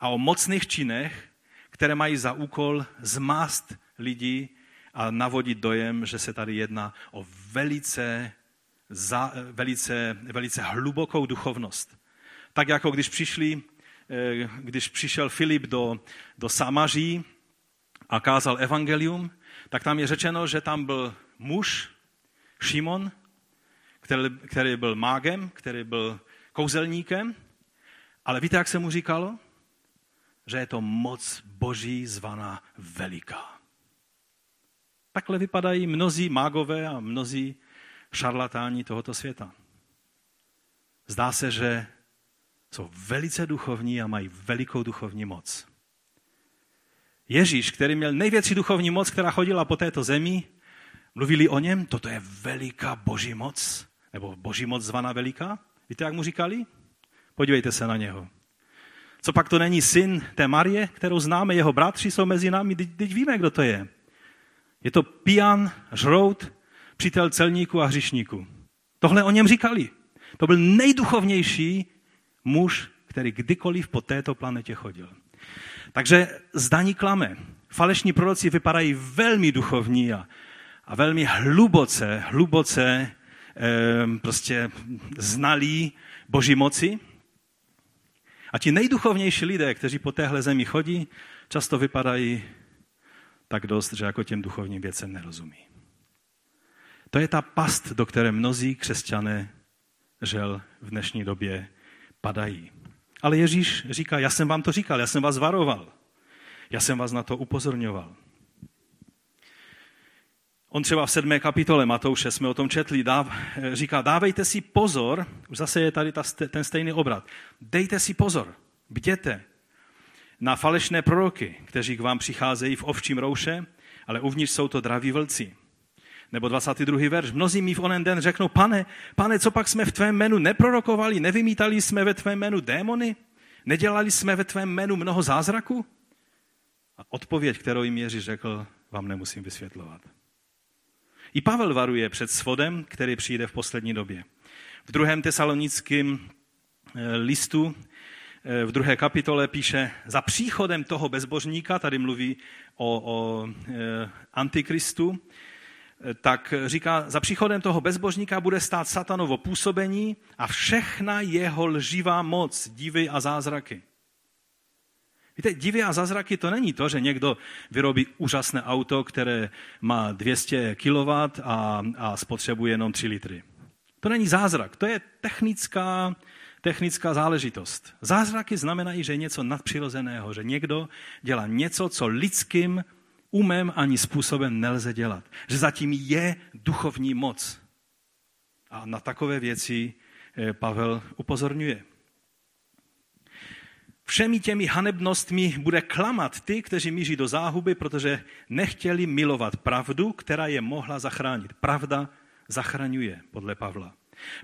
a o mocných činech, které mají za úkol zmást lidí a navodit dojem, že se tady jedná o velice, za, velice, velice hlubokou duchovnost. Tak jako když přišli, eh, když přišel Filip do, do Samaří, a kázal evangelium, tak tam je řečeno, že tam byl muž, Šimon, který, který byl mágem, který byl kouzelníkem, ale víte, jak se mu říkalo? Že je to moc boží zvaná veliká. Takhle vypadají mnozí mágové a mnozí šarlatáni tohoto světa. Zdá se, že jsou velice duchovní a mají velikou duchovní moc. Ježíš, který měl největší duchovní moc, která chodila po této zemi, mluvili o něm, toto je veliká boží moc, nebo boží moc zvaná veliká. Víte, jak mu říkali? Podívejte se na něho. Co pak to není syn té Marie, kterou známe, jeho bratři jsou mezi námi, teď, víme, kdo to je. Je to pijan, žrout, přítel celníků a hřišníků. Tohle o něm říkali. To byl nejduchovnější muž, který kdykoliv po této planetě chodil. Takže zdaní klame. Falešní proroci vypadají velmi duchovní a, a velmi hluboce, hluboce e, prostě znalí boží moci. A ti nejduchovnější lidé, kteří po téhle zemi chodí, často vypadají tak dost, že jako těm duchovním věcem nerozumí. To je ta past, do které mnozí křesťané žel v dnešní době padají. Ale Ježíš říká, já jsem vám to říkal, já jsem vás varoval. Já jsem vás na to upozorňoval. On třeba v sedmé kapitole Matouše, jsme o tom četli, dáv, říká, dávejte si pozor, už zase je tady ta, ten stejný obrat, dejte si pozor, bděte na falešné proroky, kteří k vám přicházejí v ovčím rouše, ale uvnitř jsou to draví vlci. Nebo 22. verš. Mnozí mi v onen den řeknou, pane, pane, co pak jsme v tvém jménu neprorokovali, nevymítali jsme ve tvém jménu démony, nedělali jsme ve tvém jménu mnoho zázraků? A odpověď, kterou jim Ježíš řekl, vám nemusím vysvětlovat. I Pavel varuje před svodem, který přijde v poslední době. V druhém tesalonickém eh, listu eh, v druhé kapitole píše, za příchodem toho bezbožníka, tady mluví o, o e, antikristu, tak říká, za příchodem toho bezbožníka bude stát satanovo působení a všechna jeho lživá moc, divy a zázraky. Víte, divy a zázraky to není to, že někdo vyrobí úžasné auto, které má 200 kW a, a spotřebuje jenom 3 litry. To není zázrak, to je technická, technická záležitost. Zázraky znamenají, že je něco nadpřirozeného, že někdo dělá něco, co lidským umem ani způsobem nelze dělat. Že zatím je duchovní moc. A na takové věci eh, Pavel upozorňuje. Všemi těmi hanebnostmi bude klamat ty, kteří míří do záhuby, protože nechtěli milovat pravdu, která je mohla zachránit. Pravda zachraňuje, podle Pavla.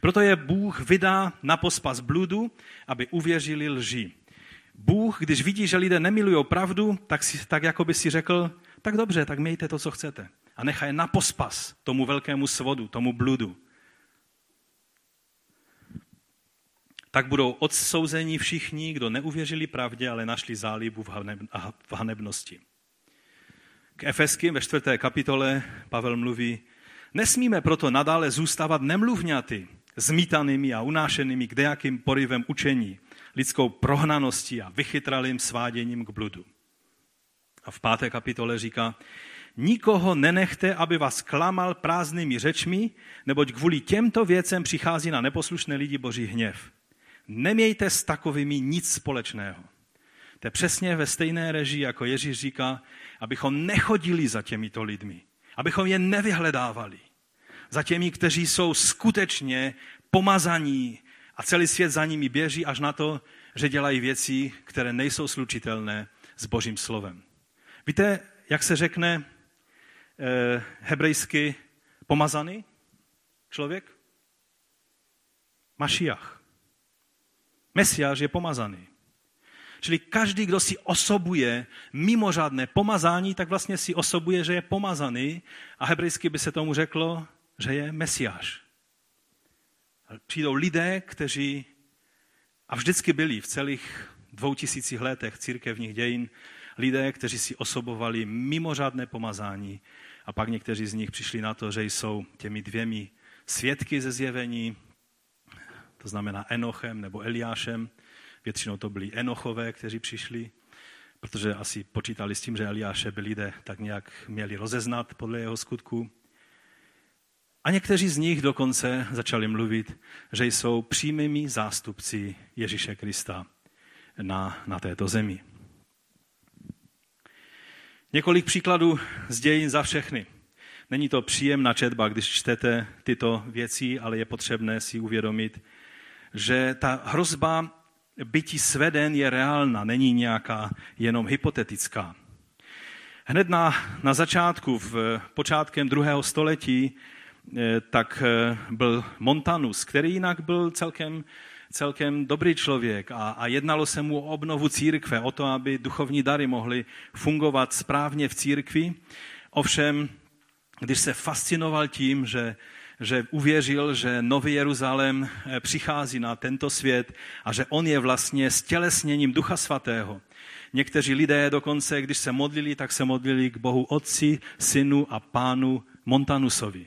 Proto je Bůh vydá na pospas bludu, aby uvěřili lži. Bůh, když vidí, že lidé nemilují pravdu, tak, si, tak jako by si řekl, tak dobře, tak mějte to, co chcete. A nechaj na pospas tomu velkému svodu, tomu bludu. Tak budou odsouzeni všichni, kdo neuvěřili pravdě, ale našli zálibu v hanebnosti. K Efeským ve čtvrté kapitole Pavel mluví, nesmíme proto nadále zůstávat nemluvňaty, zmítanými a unášenými kdejakým porivem učení, lidskou prohnaností a vychytralým sváděním k bludu. A v páté kapitole říká, nikoho nenechte, aby vás klamal prázdnými řečmi, neboť kvůli těmto věcem přichází na neposlušné lidi boží hněv. Nemějte s takovými nic společného. To je přesně ve stejné režii, jako Ježíš říká, abychom nechodili za těmito lidmi, abychom je nevyhledávali. Za těmi, kteří jsou skutečně pomazaní a celý svět za nimi běží až na to, že dělají věci, které nejsou slučitelné s Božím slovem. Víte, jak se řekne eh, hebrejsky pomazaný člověk? Mašiach. Mesiáš je pomazaný. Čili každý, kdo si osobuje mimořádné pomazání, tak vlastně si osobuje, že je pomazaný a hebrejsky by se tomu řeklo, že je mesiáš. Přijdou lidé, kteří a vždycky byli v celých dvou tisících letech církevních dějin lidé, kteří si osobovali mimořádné pomazání a pak někteří z nich přišli na to, že jsou těmi dvěmi svědky ze zjevení, to znamená Enochem nebo Eliášem. Většinou to byli Enochové, kteří přišli, protože asi počítali s tím, že Eliáše by lidé tak nějak měli rozeznat podle jeho skutku. A někteří z nich dokonce začali mluvit, že jsou přímými zástupci Ježíše Krista na, na této zemi. Několik příkladů z dějin za všechny. Není to příjemná četba, když čtete tyto věci, ale je potřebné si uvědomit, že ta hrozba bytí sveden je reálna, není nějaká jenom hypotetická. Hned na, na začátku, v počátkem druhého století, eh, tak eh, byl Montanus, který jinak byl celkem celkem dobrý člověk a, a jednalo se mu o obnovu církve, o to, aby duchovní dary mohly fungovat správně v církvi. Ovšem když se fascinoval tím, že, že uvěřil, že Nový Jeruzalém eh, přichází na tento svět a že on je vlastně stělesněním Ducha Svatého. Někteří lidé dokonce, když se modlili, tak se modlili k Bohu Otci, Synu a Pánu Montanusovi.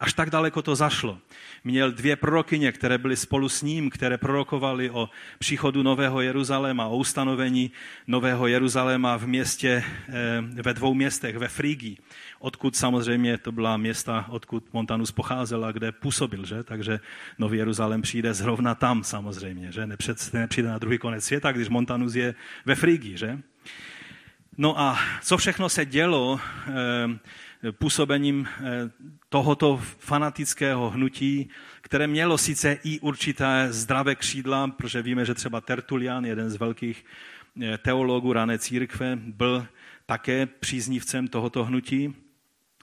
Až tak daleko to zašlo. Měl dvě prorokyně, které byly spolu s ním, které prorokovaly o příchodu Nového Jeruzaléma, o ustanovení Nového Jeruzaléma v městě, eh, ve dvou městech, ve Frígii, odkud samozřejmě to byla města, odkud Montanus pocházel a kde působil, že? takže Nový Jeruzalém přijde zrovna tam samozřejmě, že? Nepřed, nepřijde na druhý konec světa, když Montanus je ve Frígii, že? No a co všechno se dělo, eh, působením eh, tohoto fanatického hnutí, které mělo sice i určité zdravé křídla, protože víme, že třeba Tertulian, jeden z velkých eh, teologů rané církve, byl také příznivcem tohoto hnutí,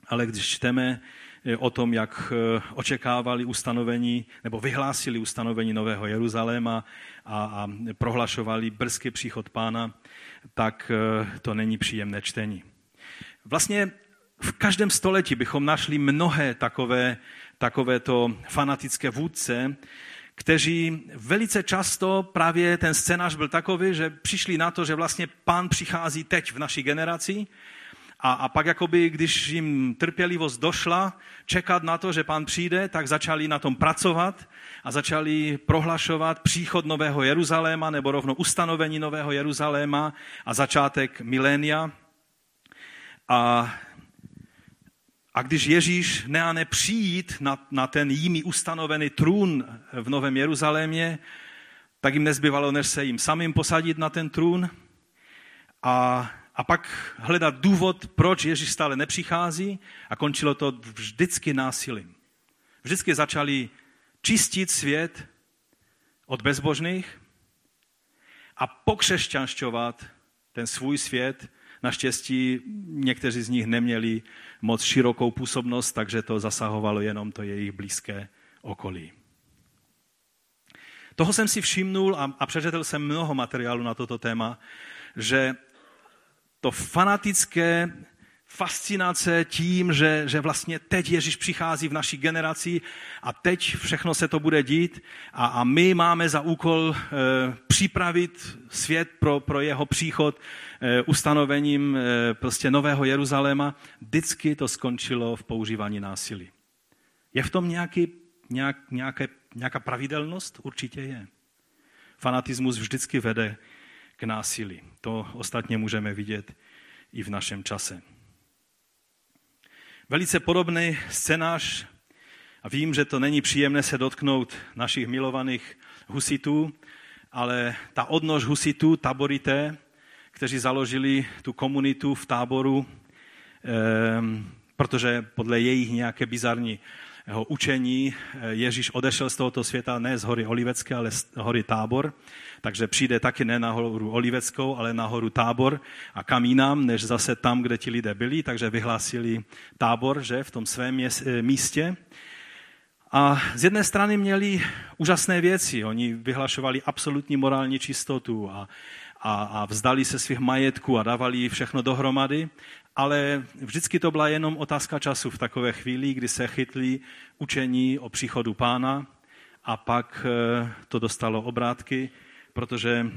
ale když čteme eh, o tom, jak očekávali ustanovení, nebo vyhlásili ustanovení Nového Jeruzaléma a, a prohlašovali brzký příchod pána, tak to není příjemné čtení. Vlastně v každém století bychom našli mnohé takové, takovéto fanatické vůdce, kteří velice často právě ten scénář byl takový, že přišli na to, že vlastně pán přichází teď v naší generaci a, a pak jakoby, když jim trpělivost došla čekat na to, že pán přijde, tak začali na tom pracovat a začali prohlašovat příchod Nového Jeruzaléma nebo rovno ustanovení Nového Jeruzaléma a začátek milénia. A a když Ježíš neane přijít na, na ten jimi ustanovený trůn v Novém Jeruzalémě, tak jim nezbyvalo, než se jim samým posadit na ten trůn a, a pak hledat důvod, proč Ježíš stále nepřichází a končilo to vždycky násilím. Vždycky začali čistit svět od bezbožných a pokřesťanšťovat ten svůj svět Naštěstí někteří z nich neměli moc širokou působnost, takže to zasahovalo jenom to jejich blízké okolí. Toho jsem si všimnul a, a přečetl jsem mnoho materiálu na toto téma, že to fanatické fascinace tím, že, že vlastně teď Ježíš přichází v naší generaci a teď všechno se to bude dít a, a my máme za úkol e, připravit svět pro, pro jeho příchod e, ustanovením e, prostě Nového Jeruzaléma. Vždycky to skončilo v používání násilí. Je v tom nějaký, nějak, nějaké, nějaká pravidelnost? Určitě je. Fanatismus vždycky vede k násilí. To ostatně můžeme vidět i v našem čase. Velice podobný scénář, a vím, že to není příjemné se dotknout našich milovaných husitů, ale ta odnož husitů, taborité, kteří založili tu komunitu v táboru, eh, protože podle jejich nějaké bizarní učení eh, Ježíš odešel z tohoto světa ne z hory Olivecké, ale z hory Tábor. Takže přijde taky ne na horu Oliveckou, ale na horu Tábor a kam jinam, než zase tam, kde ti lidé byli. Takže vyhlásili Tábor, že v tom svém eh, místě. A z jedné strany měli úžasné věci. Oni vyhlašovali absolutní morální čistotu a, a, a vzdali se svých majetků a dávali všechno dohromady ale vždycky to byla jenom otázka času v takové chvíli, kdy se chytli učení o příchodu pána a pak eh, to dostalo obrátky, protože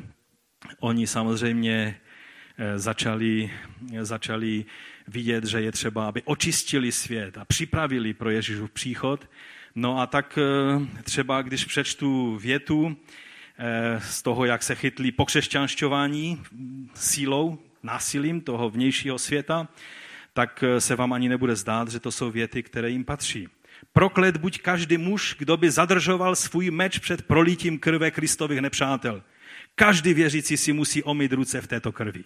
oni samozřejmě eh, začali, začali vidět, že je třeba, aby očistili svět a připravili pro Ježíšův příchod. No a tak eh, třeba, když přečtu větu z toho, jak se chytli pokřesťanšťování sílou, násilím toho vnějšího světa, tak eh, se vám ani nebude zdát, že to jsou věty, které jim patří. Proklet buď každý muž, kdo by zadržoval svůj meč před prolítím krve Kristových nepřátel. Každý věřící si musí omít ruce v této krvi.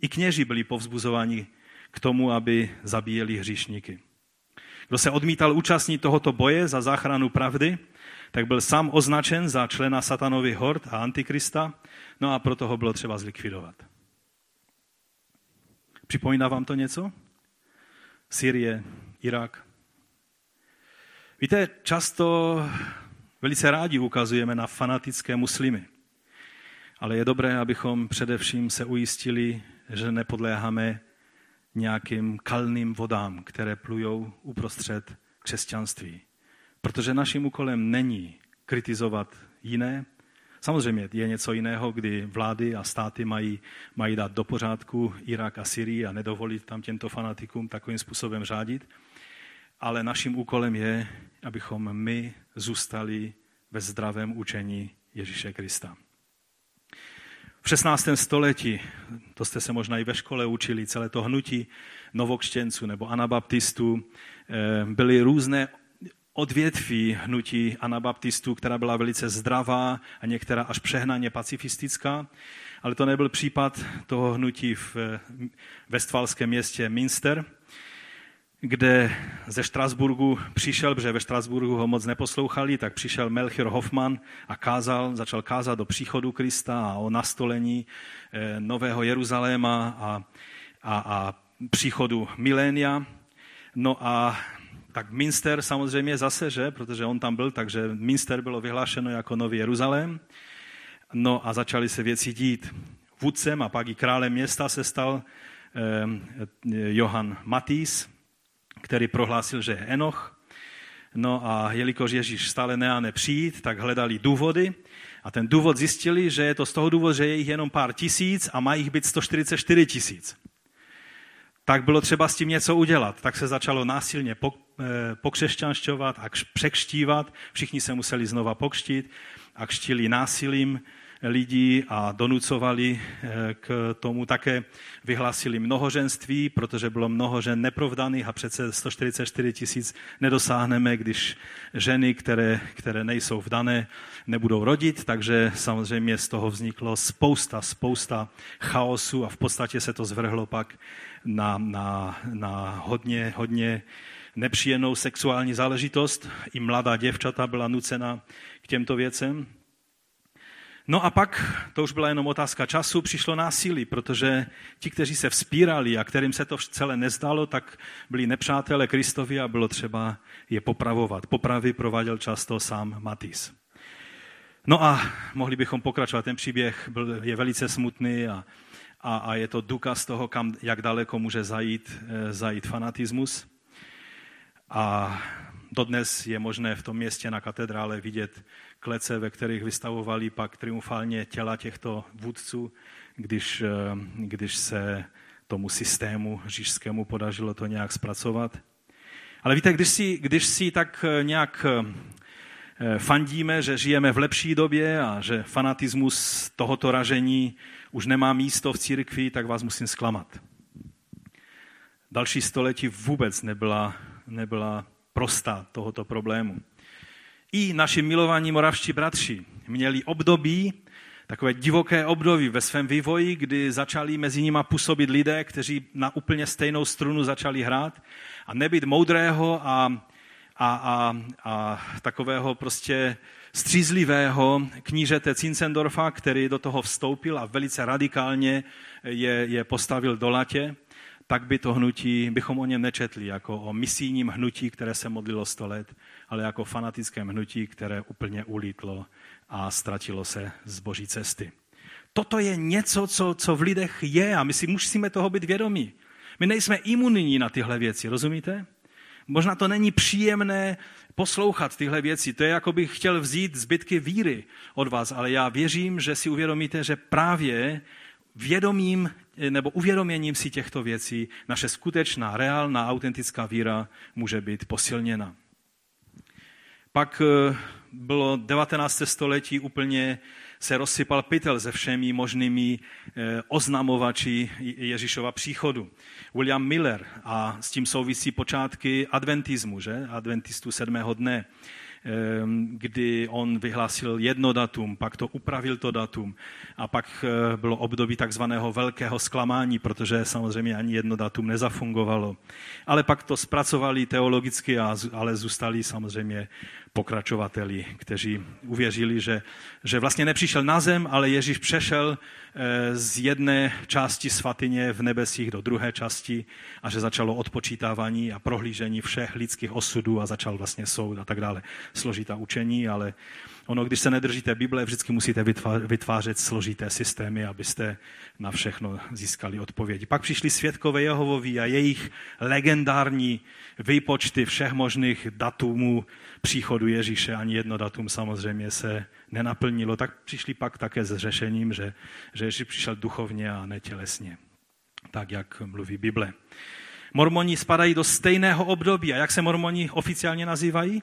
I kněži byli povzbuzováni k tomu, aby zabíjeli hříšníky. Kdo se odmítal účastnit tohoto boje za záchranu pravdy, tak byl sám označen za člena satanových hord a antikrista, no a proto ho bylo třeba zlikvidovat. Připomíná vám to něco? Syrie, Irak. Víte, často velice rádi ukazujeme na fanatické muslimy. Ale je dobré, abychom především se ujistili, že nepodléháme nějakým kalným vodám, které plujou uprostřed křesťanství. Protože naším úkolem není kritizovat jiné. Samozřejmě je něco jiného, kdy vlády a státy mají, mají dát do pořádku Irak a Syrii a nedovolit tam těmto fanatikům takovým způsobem řádit. Ale naším úkolem je, abychom my zůstali ve zdravém učení Ježíše Krista. V 16. století, to jste se možná i ve škole učili, celé to hnutí novokštěnců nebo anabaptistů, eh, byly různé odvětví hnutí anabaptistů, která byla velice zdravá a některá až přehnaně pacifistická, ale to nebyl případ toho hnutí v eh, westfalském městě Münster, kde ze Štrasburgu přišel, protože ve Štrasburgu ho moc neposlouchali, tak přišel Melchior Hoffman a kázal, začal kázat do příchodu Krista a o nastolení eh, Nového Jeruzaléma a, a, a příchodu milénia. No a tak Minster samozřejmě zase, že, protože on tam byl, takže Minster bylo vyhlášeno jako Nový Jeruzalém. No a začaly se věci dít. Vůdcem a pak i králem města se stal eh, Johann Matís, který prohlásil, že je Enoch. No a jelikož Ježíš stále neáne přijít, tak hledali důvody a ten důvod zjistili, že je to z toho důvodu, že je jich jenom pár tisíc a má jich být 144 tisíc. Tak bylo třeba s tím něco udělat. Tak se začalo násilně pokřesťanšťovat a překštívat. Všichni se museli znova pokštít a kštili násilím lidí a donucovali eh, k tomu také vyhlásili mnohoženství, protože bylo mnoho žen neprovdaných a přece 144 tisíc nedosáhneme, když ženy, které, které nejsou vdané, nebudou rodit, takže samozřejmě z toho vzniklo spousta, spousta chaosu a v podstatě se to zvrhlo pak na, na, na hodně, hodně nepříjemnou sexuální záležitost. I mladá děvčata byla nucena k těmto věcem. No a pak, to už byla jenom otázka času, přišlo násilí, protože ti, kteří se vzpírali a kterým se to celé nezdalo, tak byli nepřátelé Kristovi a bylo třeba je popravovat. Popravy prováděl často sám Matis. No a mohli bychom pokračovat. Ten příběh byl, je velice smutný a, a, a je to důkaz toho, kam, jak daleko může zajít, eh, zajít fanatismus. A dodnes je možné v tom městě na katedrále vidět klece, ve kterých vystavovali pak triumfálně těla těchto vůdců, když, eh, když se tomu systému řížskému podařilo to nějak zpracovat. Ale víte, když si, když si tak eh, nějak eh, fandíme, že žijeme v lepší době a že fanatismus tohoto ražení už nemá místo v církvi, tak vás musím zklamat. Další století vůbec nebyla, nebyla prostá tohoto problému. I naši milovaní moravští bratři měli období, takové divoké období ve svém vývoji, kdy začali mezi nimi působit lidé, kteří na úplně stejnou strunu začali hrát. A nebyt moudrého a, a, a, a takového prostě střízlivého knížete Cincendorfa, který do toho vstoupil a velice radikálně je, je postavil do latě, tak by to hnutí, bychom o něm nečetli jako o misijním hnutí, které se modlilo sto let, ale jako fanatickém hnutí, které úplně ulítlo a ztratilo se z boží cesty. Toto je něco, co, co v lidech je a my si musíme toho být vědomí. My nejsme imunní na tyhle věci, rozumíte? Možná to není příjemné poslouchat tyhle věci. To je jako bych chtěl vzít zbytky víry od vás, ale já věřím, že si uvědomíte, že právě vědomím nebo uvědoměním si těchto věcí naše skutečná, reálná, autentická víra může být posilněna. Pak eh, bylo 19. století úplně se rozsypal pytel se všemi možnými eh, oznamovači Ježíšova příchodu. William Miller a s tím souvisí počátky adventismu, že? adventistů sedmého dne. Ehm, kdy on vyhlásil jedno datum, pak to upravil to datum a pak eh, bylo období takzvaného velkého zklamání, protože samozřejmě ani jedno datum nezafungovalo. Ale pak to zpracovali teologicky, ale zůstali samozřejmě pokračovateli, kteří uvěřili, že, že vlastně nepřišel na zem, ale Ježíš přešel eh, z jedné části svatyně v nebesích do druhé části a že začalo odpočítávání a prohlížení všech lidských osudů a začal vlastně soud a tak dále. složitá učení, ale ono, když se nedržíte Bible, vždycky musíte vytvářet složité systémy, abyste na všechno získali odpovědi. Pak přišli světkové Jehovoví a jejich legendární výpočty všech možných datumů příchodu Ježíše. Ani jedno datum samozřejmě se nenaplnilo. Tak přišli pak také s řešením, že, že Ježíš přišel duchovně a netělesně. Tak, jak mluví Bible. Mormoni spadají do stejného období. A jak se mormoni oficiálně nazývají?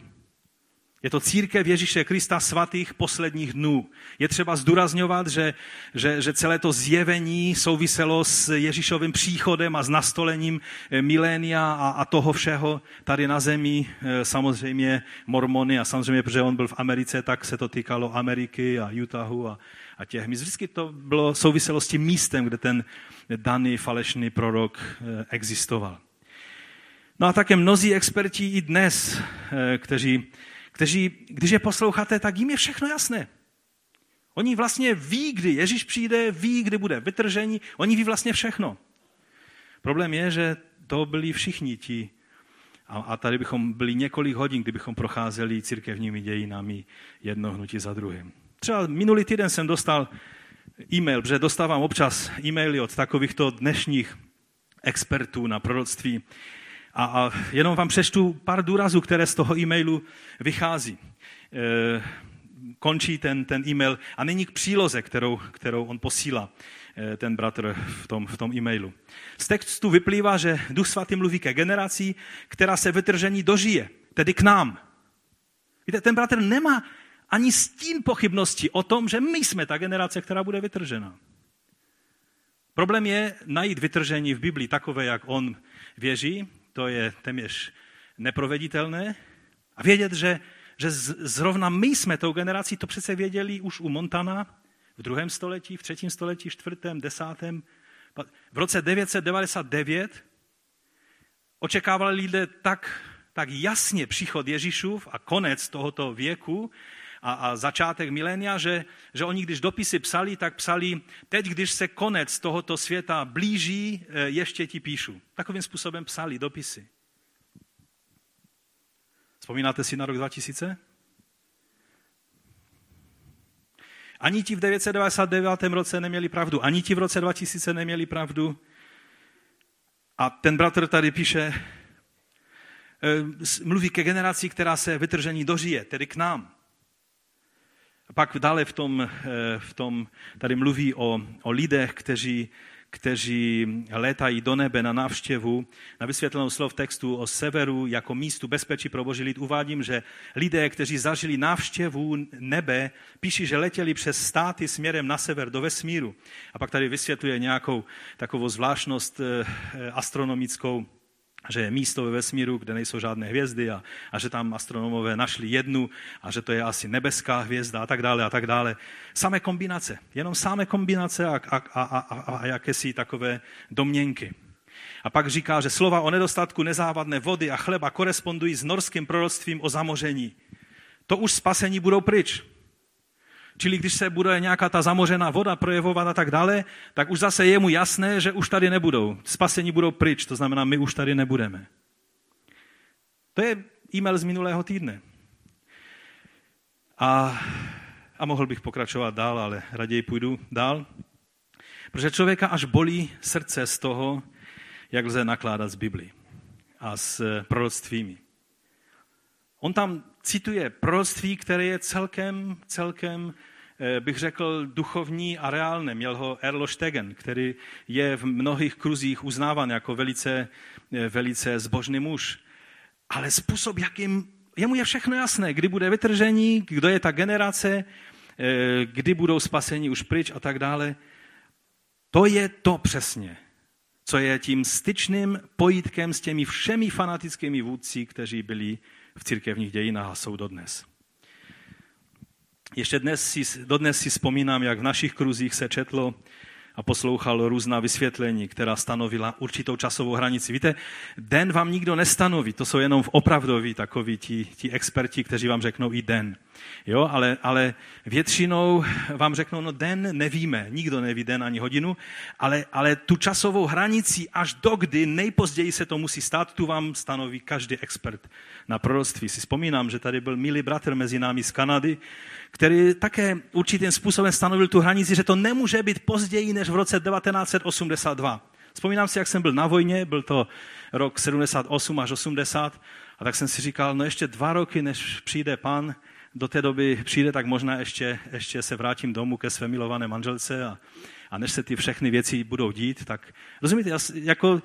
Je to církev Ježíše Krista svatých posledních dnů. Je třeba zdůrazňovat, že, že, že celé to zjevení souviselo s Ježíšovým příchodem a s nastolením eh, milénia a, a toho všeho tady na zemi. Eh, samozřejmě mormony a samozřejmě, protože on byl v Americe, tak se to týkalo Ameriky a Utahu a, a těch míst. Vždycky to bylo souviselo s tím místem, kde ten daný falešný prorok eh, existoval. No a také mnozí experti i dnes, kteří kteří, když je posloucháte, tak jim je všechno jasné. Oni vlastně ví, kdy Ježíš přijde, ví, kdy bude vytržení, oni ví vlastně všechno. Problém je, že to byli všichni ti, a, a tady bychom byli několik hodin, kdybychom procházeli církevními dějinami jedno hnutí za druhým. Třeba minulý týden jsem dostal e-mail, protože dostávám občas e-maily od takovýchto dnešních expertů na proroctví, a, a jenom vám přečtu pár důrazů, které z toho e-mailu vychází. E, končí ten, ten e-mail a nyní k příloze, kterou, kterou on posílá, e, ten bratr v tom, v tom e-mailu. Z textu vyplývá, že Duch Svatý mluví ke generací, která se vytržení dožije, tedy k nám. Víte, ten bratr nemá ani stín pochybnosti o tom, že my jsme ta generace, která bude vytržena. Problém je najít vytržení v Biblii takové, jak on věří, to je téměř neproveditelné. A vědět, že, že zrovna my jsme tou generací, to přece věděli už u Montana v druhém století, v třetím století, čtvrtém, desátém. V roce 999 očekávali lidé tak, tak jasně příchod Ježíšův a konec tohoto věku, a, a začátek milénia, že, že oni, když dopisy psali, tak psali, teď, když se konec tohoto světa blíží, eh, ještě ti píšu. Takovým způsobem psali dopisy. Vzpomínáte si na rok 2000? Ani ti v 999. roce neměli pravdu, ani ti v roce 2000 neměli pravdu. A ten bratr tady píše, eh, mluví ke generaci, která se vytržení dožije, tedy k nám. Pak dále v tom, eh, v tom tady mluví o, o lidech, kteří, kteří létají do nebe na návštěvu. Na vysvětlenou slov textu o severu jako místu bezpečí pro boží lid uvádím, že lidé, kteří zažili návštěvu nebe, píší, že letěli přes státy směrem na sever do vesmíru. A pak tady vysvětluje nějakou takovou zvláštnost eh, astronomickou, že je místo ve vesmíru, kde nejsou žádné hvězdy a, a že tam astronomové našli jednu a že to je asi nebeská hvězda a tak dále a tak dále. Samé kombinace, jenom samé kombinace a, a, a, a, a jakési takové domněnky. A pak říká, že slova o nedostatku nezávadné vody a chleba korespondují s norským proroctvím o zamoření. To už spasení budou pryč. Čili když se bude nějaká ta zamořená voda projevovat a tak dále, tak už zase je mu jasné, že už tady nebudou. Spasení budou pryč, to znamená, my už tady nebudeme. To je e-mail z minulého týdne. A, a mohl bych pokračovat dál, ale raději půjdu dál. Protože člověka až bolí srdce z toho, jak lze nakládat s Biblí a s proroctvími. On tam cituje proroctví, které je celkem, celkem eh, bych řekl, duchovní a reálné. Měl ho Erlo Stegen, který je v mnohých kruzích uznáván jako velice, eh, velice zbožný muž. Ale způsob, jakým jemu je všechno jasné, kdy bude vytržení, kdo je ta generace, eh, kdy budou spasení už pryč a tak dále. To je to přesně, co je tím styčným pojítkem s těmi všemi fanatickými vůdci, kteří byli v církevních dějinách a jsou dodnes. Ještě dnes si, dodnes si vzpomínám, jak v našich kruzích se četlo a poslouchalo různá vysvětlení, která stanovila určitou časovou hranici. Víte, den vám nikdo nestanoví, to jsou jenom opravdoví takoví ti, ti experti, kteří vám řeknou i den. Jo, ale, ale většinou vám řeknou, no den nevíme, nikdo neví den ani hodinu, ale, ale tu časovou hranici, až do kdy nejpozději se to musí stát, tu vám stanoví každý expert na proroctví. Si vzpomínám, že tady byl milý bratr mezi námi z Kanady, který také určitým způsobem stanovil tu hranici, že to nemůže být později než v roce 1982. Vzpomínám si, jak jsem byl na vojně, byl to rok 78 až 80, a tak jsem si říkal, no ještě dva roky, než přijde pan, do té doby přijde, tak možná ještě, ještě se vrátím domů ke své milované manželce a, a než se ty všechny věci budou dít, tak rozumíte, jako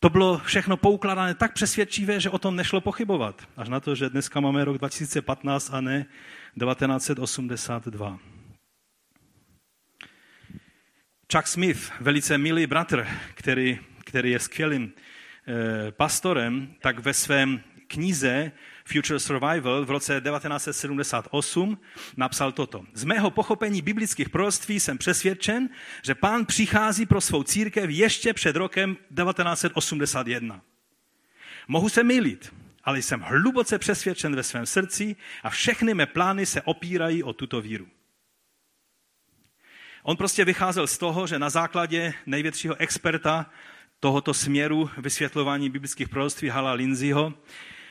to bylo všechno poukladané tak přesvědčivé, že o tom nešlo pochybovat. Až na to, že dneska máme rok 2015 a ne 1982. Chuck Smith, velice milý bratr, který, který je skvělým eh, pastorem, tak ve svém knize Future Survival v roce 1978 napsal toto. Z mého pochopení biblických proroctví jsem přesvědčen, že pán přichází pro svou církev ještě před rokem 1981. Mohu se mýlit, ale jsem hluboce přesvědčen ve svém srdci a všechny mé plány se opírají o tuto víru. On prostě vycházel z toho, že na základě největšího experta tohoto směru vysvětlování biblických proroctví Hala Lindsayho,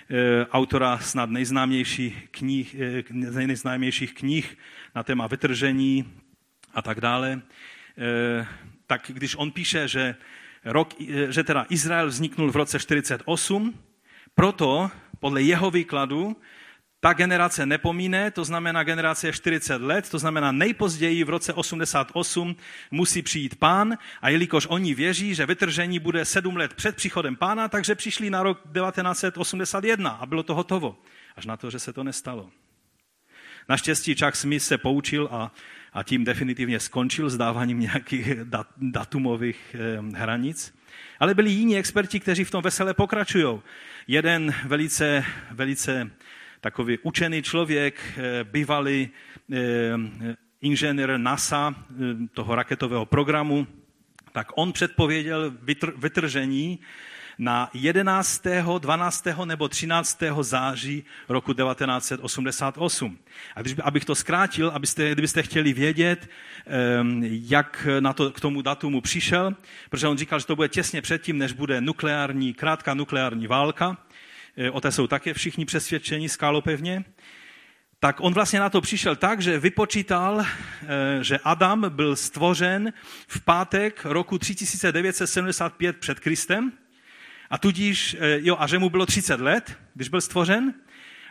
eh, autora snad nejznámějších knih, eh, nejznámějších knih na téma vytržení a tak dále, eh, tak když on píše, že, rok, že teda Izrael vzniknul v roce 48, proto podle jeho výkladu ta generace nepomíne, to znamená generace 40 let, to znamená nejpozději v roce 88 musí přijít pán a jelikož oni věří, že vytržení bude 7 let před příchodem pána, takže přišli na rok 1981 a bylo to hotovo. Až na to, že se to nestalo. Naštěstí Chuck Smith se poučil a, a tím definitivně skončil s dáváním nějakých dat, datumových eh, hranic. Ale byli jiní experti, kteří v tom vesele pokračují. Jeden velice, velice takový učený člověk, eh, bývalý eh, inženýr NASA, eh, toho raketového programu, tak on předpověděl vytržení na 11., 12. nebo 13. září roku 1988. A když, abych to zkrátil, abyste, kdybyste chtěli vědět, jak na to, k tomu datumu přišel, protože on říkal, že to bude těsně předtím, než bude nukleární, krátká nukleární válka, o té jsou také všichni přesvědčeni skálopevně, tak on vlastně na to přišel tak, že vypočítal, e, že Adam byl stvořen v pátek roku 3975 před Kristem a tudíž, e, jo, a že mu bylo 30 let, když byl stvořen.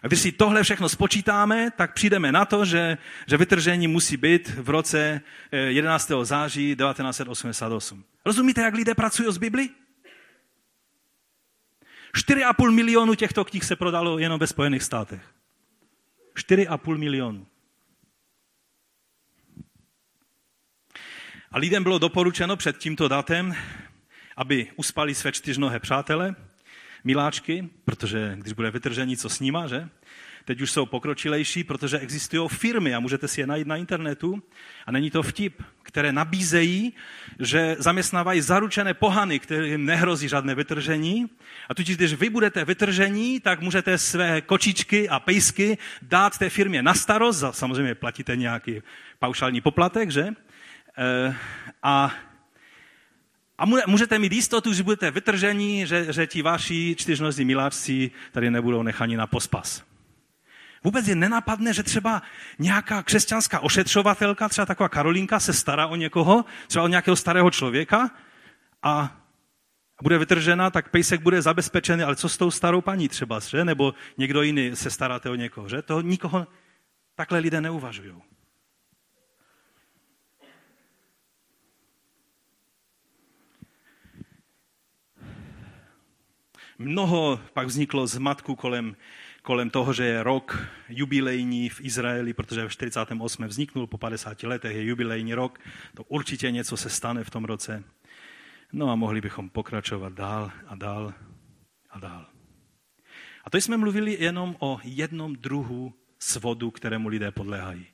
A když si tohle všechno spočítáme, tak přijdeme na to, že, že vytržení musí být v roce 11. září 1988. Rozumíte, jak lidé pracují z Bibli? 4,5 milionu těchto knih se prodalo jenom ve Spojených státech. 4,5 milionu. A lidem bylo doporučeno před tímto datem, aby uspali své čtyřnohé přátele, miláčky, protože když bude vytržení, co s nima, že? Teď už jsou pokročilejší, protože existují firmy a můžete si je najít na internetu. A není to vtip, které nabízejí, že zaměstnávají zaručené pohany, kterým nehrozí žádné vytržení. A tudíž, když vy budete vytržení, tak můžete své kočičky a pejsky dát té firmě na starost. Samozřejmě platíte nějaký paušální poplatek, že? E, a a můžete mít jistotu, že budete vytržení, že, že ti vaši čtyřnozí miláčci tady nebudou nechani na pospas. Vůbec je nenapadne, že třeba nějaká křesťanská ošetřovatelka, třeba taková Karolinka, se stará o někoho, třeba o nějakého starého člověka a bude vytržena, tak pejsek bude zabezpečený, ale co s tou starou paní třeba, že? Nebo někdo jiný se staráte o někoho, že? To nikoho takhle lidé neuvažují. Mnoho pak vzniklo zmatku kolem kolem toho, že je rok jubilejní v Izraeli, protože v 48. vzniknul, po 50 letech je jubilejní rok, to určitě něco se stane v tom roce. No a mohli bychom pokračovat dál a dál a dál. A to jsme mluvili jenom o jednom druhu svodu, kterému lidé podléhají.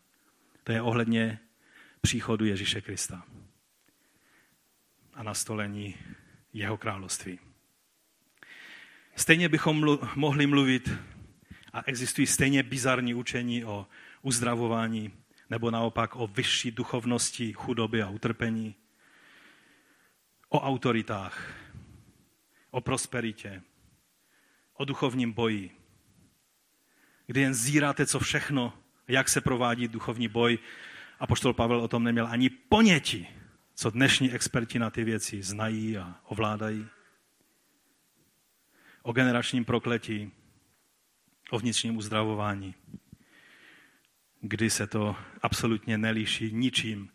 To je ohledně příchodu Ježíše Krista a nastolení jeho království. Stejně bychom mlu- mohli mluvit A existují stejně bizarní učení o uzdravování nebo naopak o vyšší duchovnosti, chudoby a utrpení, o autoritách, o prosperitě, o duchovním boji, kdy jen zíráte, co všechno, jak se provádí duchovní boj. A poštol Pavel o tom neměl ani poněti, co dnešní experti na ty věci znají a ovládají. O generačním prokletí, o vnitřním uzdravování, kdy se to absolutně nelíší ničím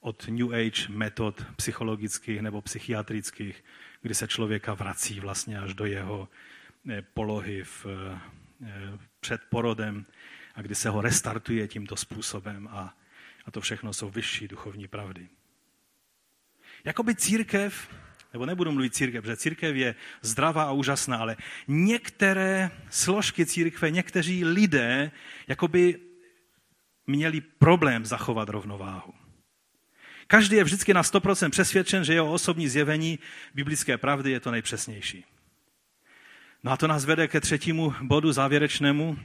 od New Age metod psychologických nebo psychiatrických, kdy se člověka vrací vlastně až do jeho eh, polohy v, eh, před porodem a kdy se ho restartuje tímto způsobem a, a to všechno jsou vyšší duchovní pravdy. Jakoby církev, nebo nebudu mluvit církev, protože církev je zdravá a úžasná, ale některé složky církve, někteří lidé, jakoby měli problém zachovat rovnováhu. Každý je vždycky na 100% přesvědčen, že jeho osobní zjevení biblické pravdy je to nejpřesnější. No a to nás vede ke třetímu bodu závěrečnému,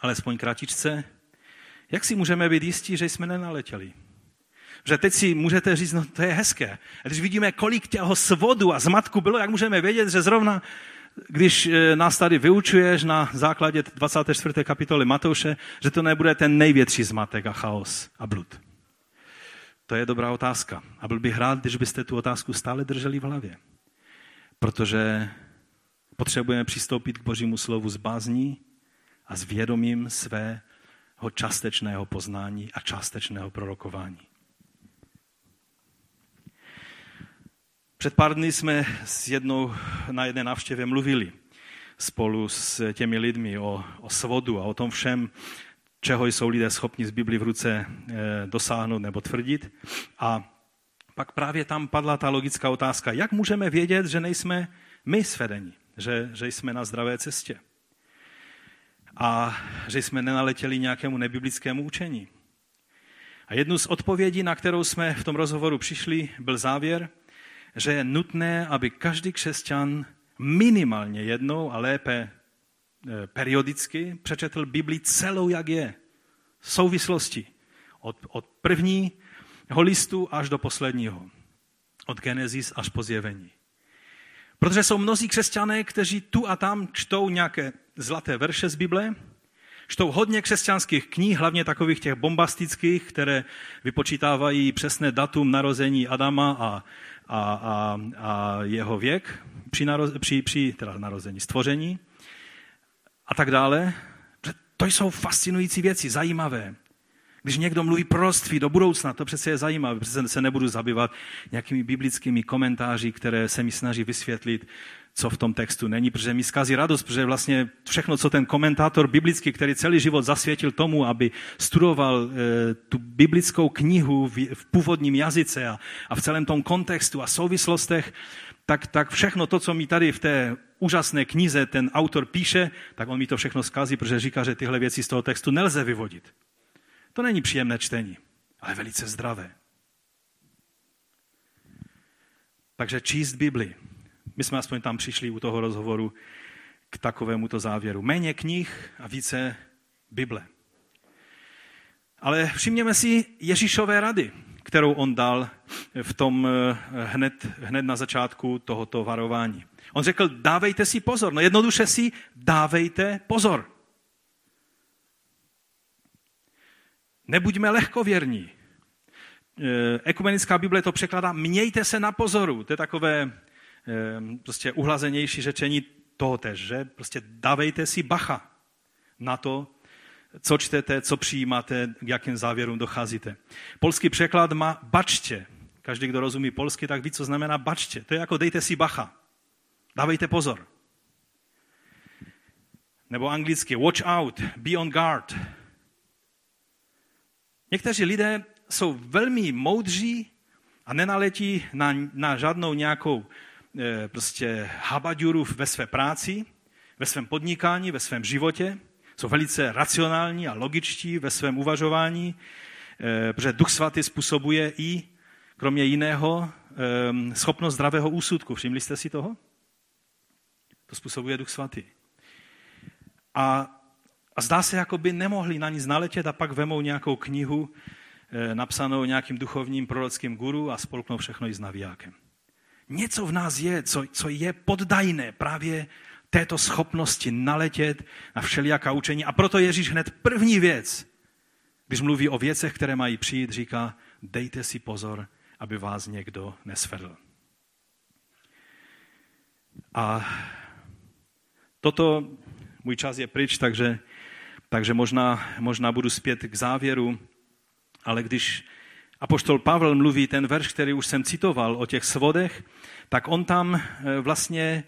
alespoň kratičce. Jak si můžeme být jistí, že jsme nenaletěli? Že teď si můžete říct, no to je hezké. A když vidíme, kolik těho svodu a zmatku bylo, jak můžeme vědět, že zrovna když eh, nás tady vyučuješ na základě 24. kapitoly Matouše, že to nebude ten největší zmatek a chaos a blud. To je dobrá otázka. A byl bych rád, když byste tu otázku stále drželi v hlavě. Protože potřebujeme přistoupit k Božímu slovu s bázní a s vědomím svého částečného poznání a částečného prorokování. Před pár dny jsme s jednou, na jedné návštěvě mluvili spolu s těmi lidmi o, o svodu a o tom všem, čeho jsou lidé schopni z Bibli v ruce eh, dosáhnout nebo tvrdit. A pak právě tam padla ta logická otázka, jak můžeme vědět, že nejsme my svedeni, že, že jsme na zdravé cestě a že jsme nenaletěli nějakému nebiblickému učení. A jednu z odpovědí, na kterou jsme v tom rozhovoru přišli, byl závěr, že je nutné, aby každý křesťan minimálně jednou a lépe Eh, periodicky přečetl Bibli celou, jak je. Souvislosti. Od, od prvního listu až do posledního. Od Genesis až po zjevení. Protože jsou mnozí křesťané, kteří tu a tam čtou nějaké zlaté verše z Bible, čtou hodně křesťanských knih, hlavně takových těch bombastických, které vypočítávají přesné datum narození Adama a, a, a, a jeho věk při, naroz, při, při teda narození, stvoření a tak dále. To jsou fascinující věci, zajímavé. Když někdo mluví proroctví do budoucna, to přece je zajímavé, přece se nebudu zabývat nějakými biblickými komentáři, které se mi snaží vysvětlit, co v tom textu není, protože mi zkazí radost, protože vlastně všechno, co ten komentátor biblický, který celý život zasvětil tomu, aby studoval e, tu biblickou knihu v, původním jazyce a, a v celém tom kontextu a souvislostech, tak, tak všechno to, co mi tady v té úžasné knize ten autor píše, tak on mi to všechno zkazí, protože říká, že tyhle věci z toho textu nelze vyvodit. To není příjemné čtení, ale velice zdravé. Takže číst Bibli. My jsme aspoň tam přišli u toho rozhovoru k takovému to závěru. Méně knih a více Bible. Ale všimněme si Ježíšové rady kterou on dal v tom eh, hned, hned na začátku tohoto varování. On řekl, dávejte si pozor. No jednoduše si dávejte pozor. Nebuďme lehkověrní. Eh, ekumenická Bible to překládá, mějte se na pozoru. To je takové prostě uhlazenější řečení toho tež, že? Prostě dávejte si bacha na to, co čtete, co přijímáte, k jakým závěrům docházíte. Polský překlad má bačtě. Každý, kdo rozumí polsky, tak ví, co znamená bačtě. To je jako dejte si bacha. Dávejte pozor. Nebo anglicky watch out, be on guard. Někteří lidé jsou velmi moudří a nenaletí na, na žádnou nějakou prostě habaďuru ve své práci, ve svém podnikání, ve svém životě jsou velice racionální a logičtí ve svém uvažování, eh, protože Duch Svatý způsobuje i, kromě jiného, eh, schopnost zdravého úsudku. Všimli jste si toho? To způsobuje Duch Svatý. A A zdá se, jako by nemohli na nic naletět a pak vemou nějakou knihu napsanou nějakým duchovním prorockým guru a spolknou všechno i s navijákem. Něco v nás je, co, co je poddajné právě této schopnosti naletět na všelijaká učení. A proto Ježíš hned první věc, když mluví o věcech, které mají přijít, říká, dejte si pozor, aby vás někdo nesvedl. A toto, můj čas je pryč, takže, takže možná, možná budu zpět k závěru, ale když Apoštol Pavel mluví ten verš, který už jsem citoval o těch svodech, tak on tam eh, vlastně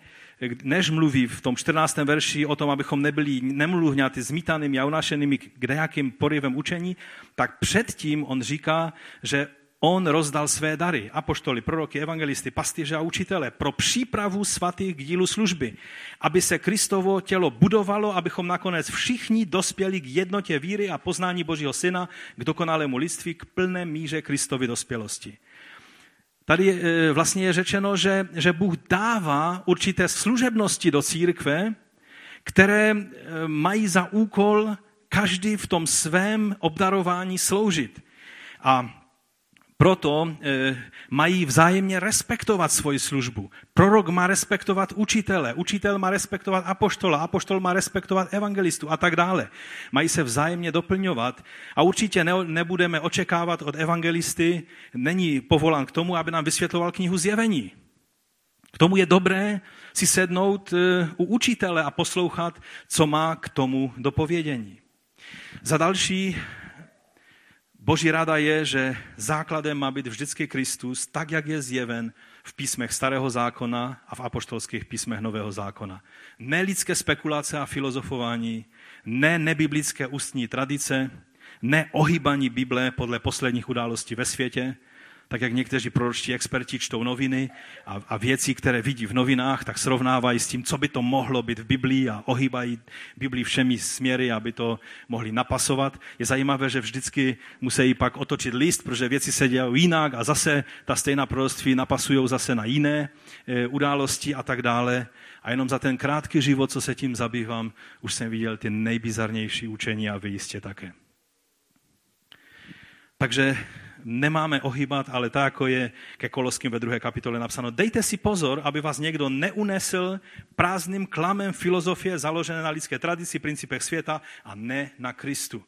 než mluví v tom 14. verši o tom, abychom nebyli nemluvňaty zmítanými a unášenými jakým porivem učení, tak předtím on říká, že on rozdal své dary, apoštoly, proroky, evangelisty, pastýře a učitele, pro přípravu svatých k dílu služby, aby se Kristovo tělo budovalo, abychom nakonec všichni dospěli k jednotě víry a poznání Božího Syna, k dokonalému lidství, k plné míře Kristovy dospělosti. Tady e, vlastně je řečeno, že, že Bůh dává určité služebnosti do církve, které e, mají za úkol každý v tom svém obdarování sloužit. A proto e, mají vzájemně respektovat svoji službu. Prorok má respektovat učitele, učitel má respektovat apoštola, apoštol má respektovat evangelistu a tak dále. Mají se vzájemně doplňovat a určitě ne, nebudeme očekávat od evangelisty, není povolán k tomu, aby nám vysvětloval knihu zjevení. K tomu je dobré si sednout e, u učitele a poslouchat, co má k tomu dopovědění. Za další Boží rada je, že základem má být vždycky Kristus, tak jak je zjeven v písmech Starého zákona a v apoštolských písmech Nového zákona. Ne lidské spekulace a filozofování, ne nebiblické ústní tradice, ne ohýbaní Bible podle posledních událostí ve světě, tak jak někteří proročtí experti čtou noviny a, a věci, které vidí v novinách, tak srovnávají s tím, co by to mohlo být v Biblii a ohýbají Biblii všemi směry, aby to mohli napasovat. Je zajímavé, že vždycky musí pak otočit list, protože věci se dělají jinak a zase ta stejná proroctví napasují zase na jiné e, události a tak dále. A jenom za ten krátký život, co se tím zabývám, už jsem viděl ty nejbizarnější učení a vy jistě také. Takže nemáme ohýbat, ale tak, jako je ke Koloským ve druhé kapitole napsáno. Dejte si pozor, aby vás někdo neunesl prázdným klamem filozofie založené na lidské tradici, principech světa a ne na Kristu.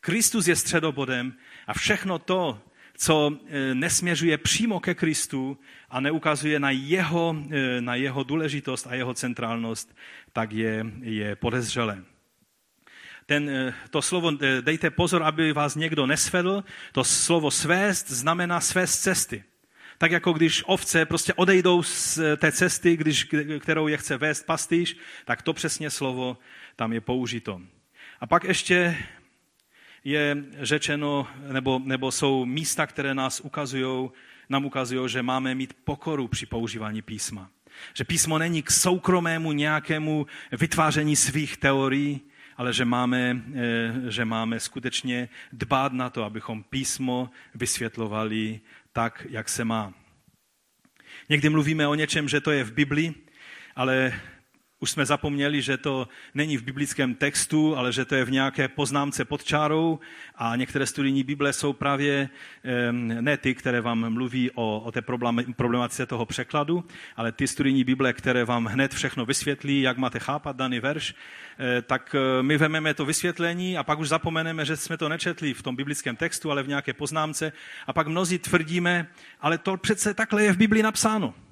Kristus je středobodem a všechno to, co e, nesměřuje přímo ke Kristu a neukazuje na jeho, e, na jeho důležitost a jeho centrálnost, tak je, je podezřelé ten, eh, to slovo eh, dejte pozor, aby vás někdo nesvedl, to slovo svést znamená svést cesty. Tak jako když ovce prostě odejdou z eh, té cesty, když, kterou je chce vést pastýř, tak to přesně slovo tam je použito. A pak ještě je řečeno, nebo, nebo jsou místa, které nás ukazují, nám ukazují, že máme mít pokoru při používání písma. Že písmo není k soukromému nějakému vytváření svých teorií, ale že máme, eh, že máme skutečně dbát na to, abychom písmo vysvětlovali tak, jak se má. Někdy mluvíme o něčem, že to je v Biblii, ale už jsme zapomněli, že to není v biblickém textu, ale že to je v nějaké poznámce pod čárou a některé studijní Bible jsou právě ne ty, které vám mluví o, o té problematice toho překladu, ale ty studijní Bible, které vám hned všechno vysvětlí, jak máte chápat daný verš, eh, tak eh, my vememe to vysvětlení a pak už zapomeneme, že jsme to nečetli v tom biblickém textu, ale v nějaké poznámce a pak mnozí tvrdíme, ale to přece takhle je v Biblii napsáno.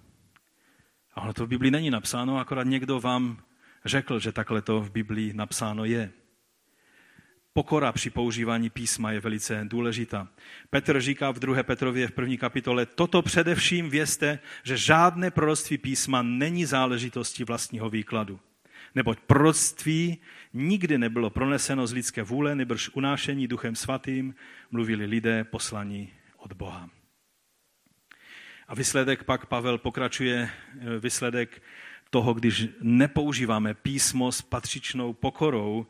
A ono to v Biblii není napsáno, akorát někdo vám řekl, že takhle to v Biblii napsáno je. Pokora při používání písma je velice důležitá. Petr říká v 2. Petrově v první kapitole, toto především vězte, že žádné proroctví písma není záležitostí vlastního výkladu. Neboť proroctví nikdy nebylo proneseno z lidské vůle, nebož unášení duchem svatým mluvili lidé poslaní od Boha. A výsledek pak Pavel pokračuje, eh, výsledek toho, když nepoužíváme písmo s patřičnou pokorou,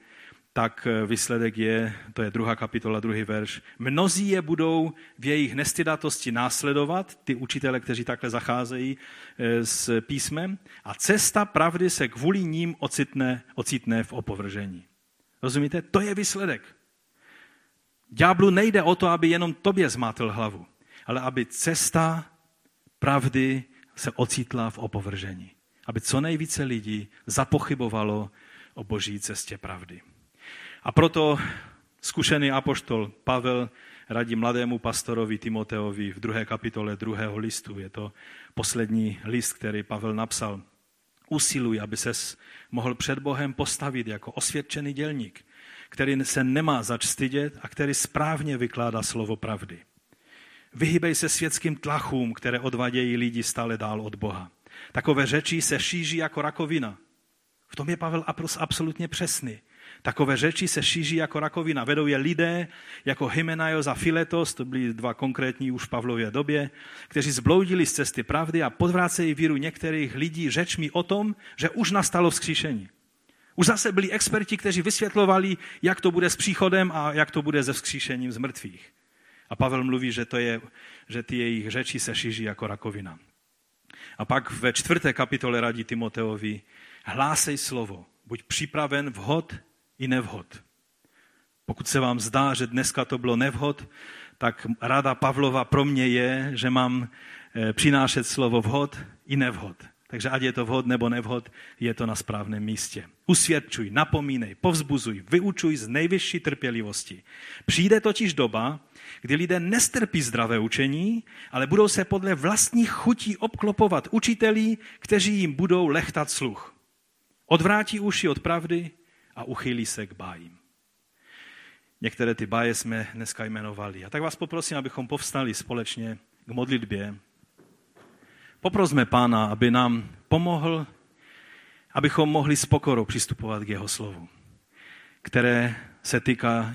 tak eh, výsledek je, to je druhá kapitola, druhý verš. Mnozí je budou v jejich nestydatosti následovat, ty učitele, kteří takhle zacházejí eh, s písmem, a cesta pravdy se kvůli ním ocitne, ocitne v opovržení. Rozumíte? To je výsledek. Ďáblu nejde o to, aby jenom tobě zmátl hlavu, ale aby cesta pravdy se ocítla v opovržení. Aby co nejvíce lidí zapochybovalo o boží cestě pravdy. A proto zkušený apoštol Pavel radí mladému pastorovi Timoteovi v druhé kapitole druhého listu. Je to poslední list, který Pavel napsal. Usiluj, aby ses mohl před Bohem postavit jako osvědčený dělník, který se nemá zač stydět a který správně vykládá slovo pravdy. Vyhýbej se světským tlachům, které odvadějí lidi stále dál od Boha. Takové řeči se šíří jako rakovina. V tom je Pavel absolutně přesný. Takové řeči se šíří jako rakovina. Vedou je lidé jako Hymenaios a Filetos, to byli dva konkrétní už v Pavlově době, kteří zbloudili z cesty pravdy a podvrácejí víru některých lidí řečmi o tom, že už nastalo vzkříšení. Už zase byli experti, kteří vysvětlovali, jak to bude s příchodem a jak to bude se vzkříšením z mrtvých. A Pavel mluví, že, to je, že ty jejich řeči se šíří jako rakovina. A pak ve čtvrté kapitole radí Timoteovi, hlásej slovo, buď připraven vhod i nevhod. Pokud se vám zdá, že dneska to bylo nevhod, tak rada Pavlova pro mě je, že mám eh, přinášet slovo vhod i nevhod. Takže ať je to vhod nebo nevhod, je to na správném místě. Usvědčuj, napomínej, povzbuzuj, vyučuj z nejvyšší trpělivosti. Přijde totiž doba, kdy lidé nestrpí zdravé učení, ale budou se podle vlastních chutí obklopovat učitelí, kteří jim budou lechtat sluch. Odvrátí uši od pravdy a uchylí se k bájím. Některé ty báje jsme dneska jmenovali. A tak vás poprosím, abychom povstali společně k modlitbě. Poprosme Pána, aby nám pomohl, abychom mohli s pokorou přistupovat k jeho slovu, které se týká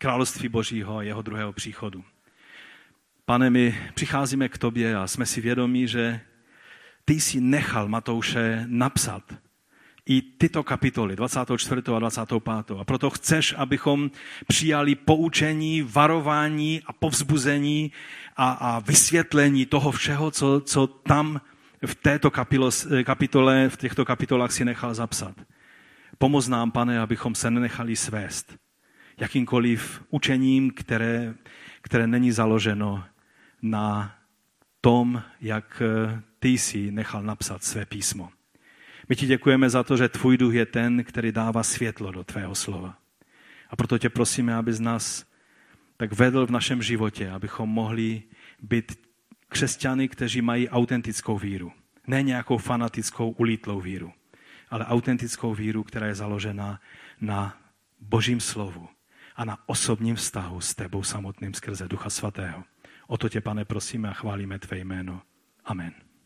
království Božího a jeho druhého příchodu. Pane, my přicházíme k tobě a jsme si vědomí, že ty jsi nechal Matouše napsat i tyto kapitoly, 24. a 25. A proto chceš, abychom přijali poučení, varování a povzbuzení a, a vysvětlení toho všeho, co, co tam v této kapitole, v těchto kapitolách si nechal zapsat. Pomoz nám, pane, abychom se nenechali svést jakýmkoliv učením, které, které není založeno na tom, jak ty jsi nechal napsat své písmo. My ti děkujeme za to, že tvůj duch je ten, který dává světlo do tvého slova. A proto tě prosíme, aby z nás tak vedl v našem životě, abychom mohli být křesťany, kteří mají autentickou víru. Ne nějakou fanatickou, ulítlou víru, ale autentickou víru, která je založena na božím slovu a na osobním vztahu s tebou samotným skrze Ducha Svatého. O to tě, pane, prosíme a chválíme tvé jméno. Amen.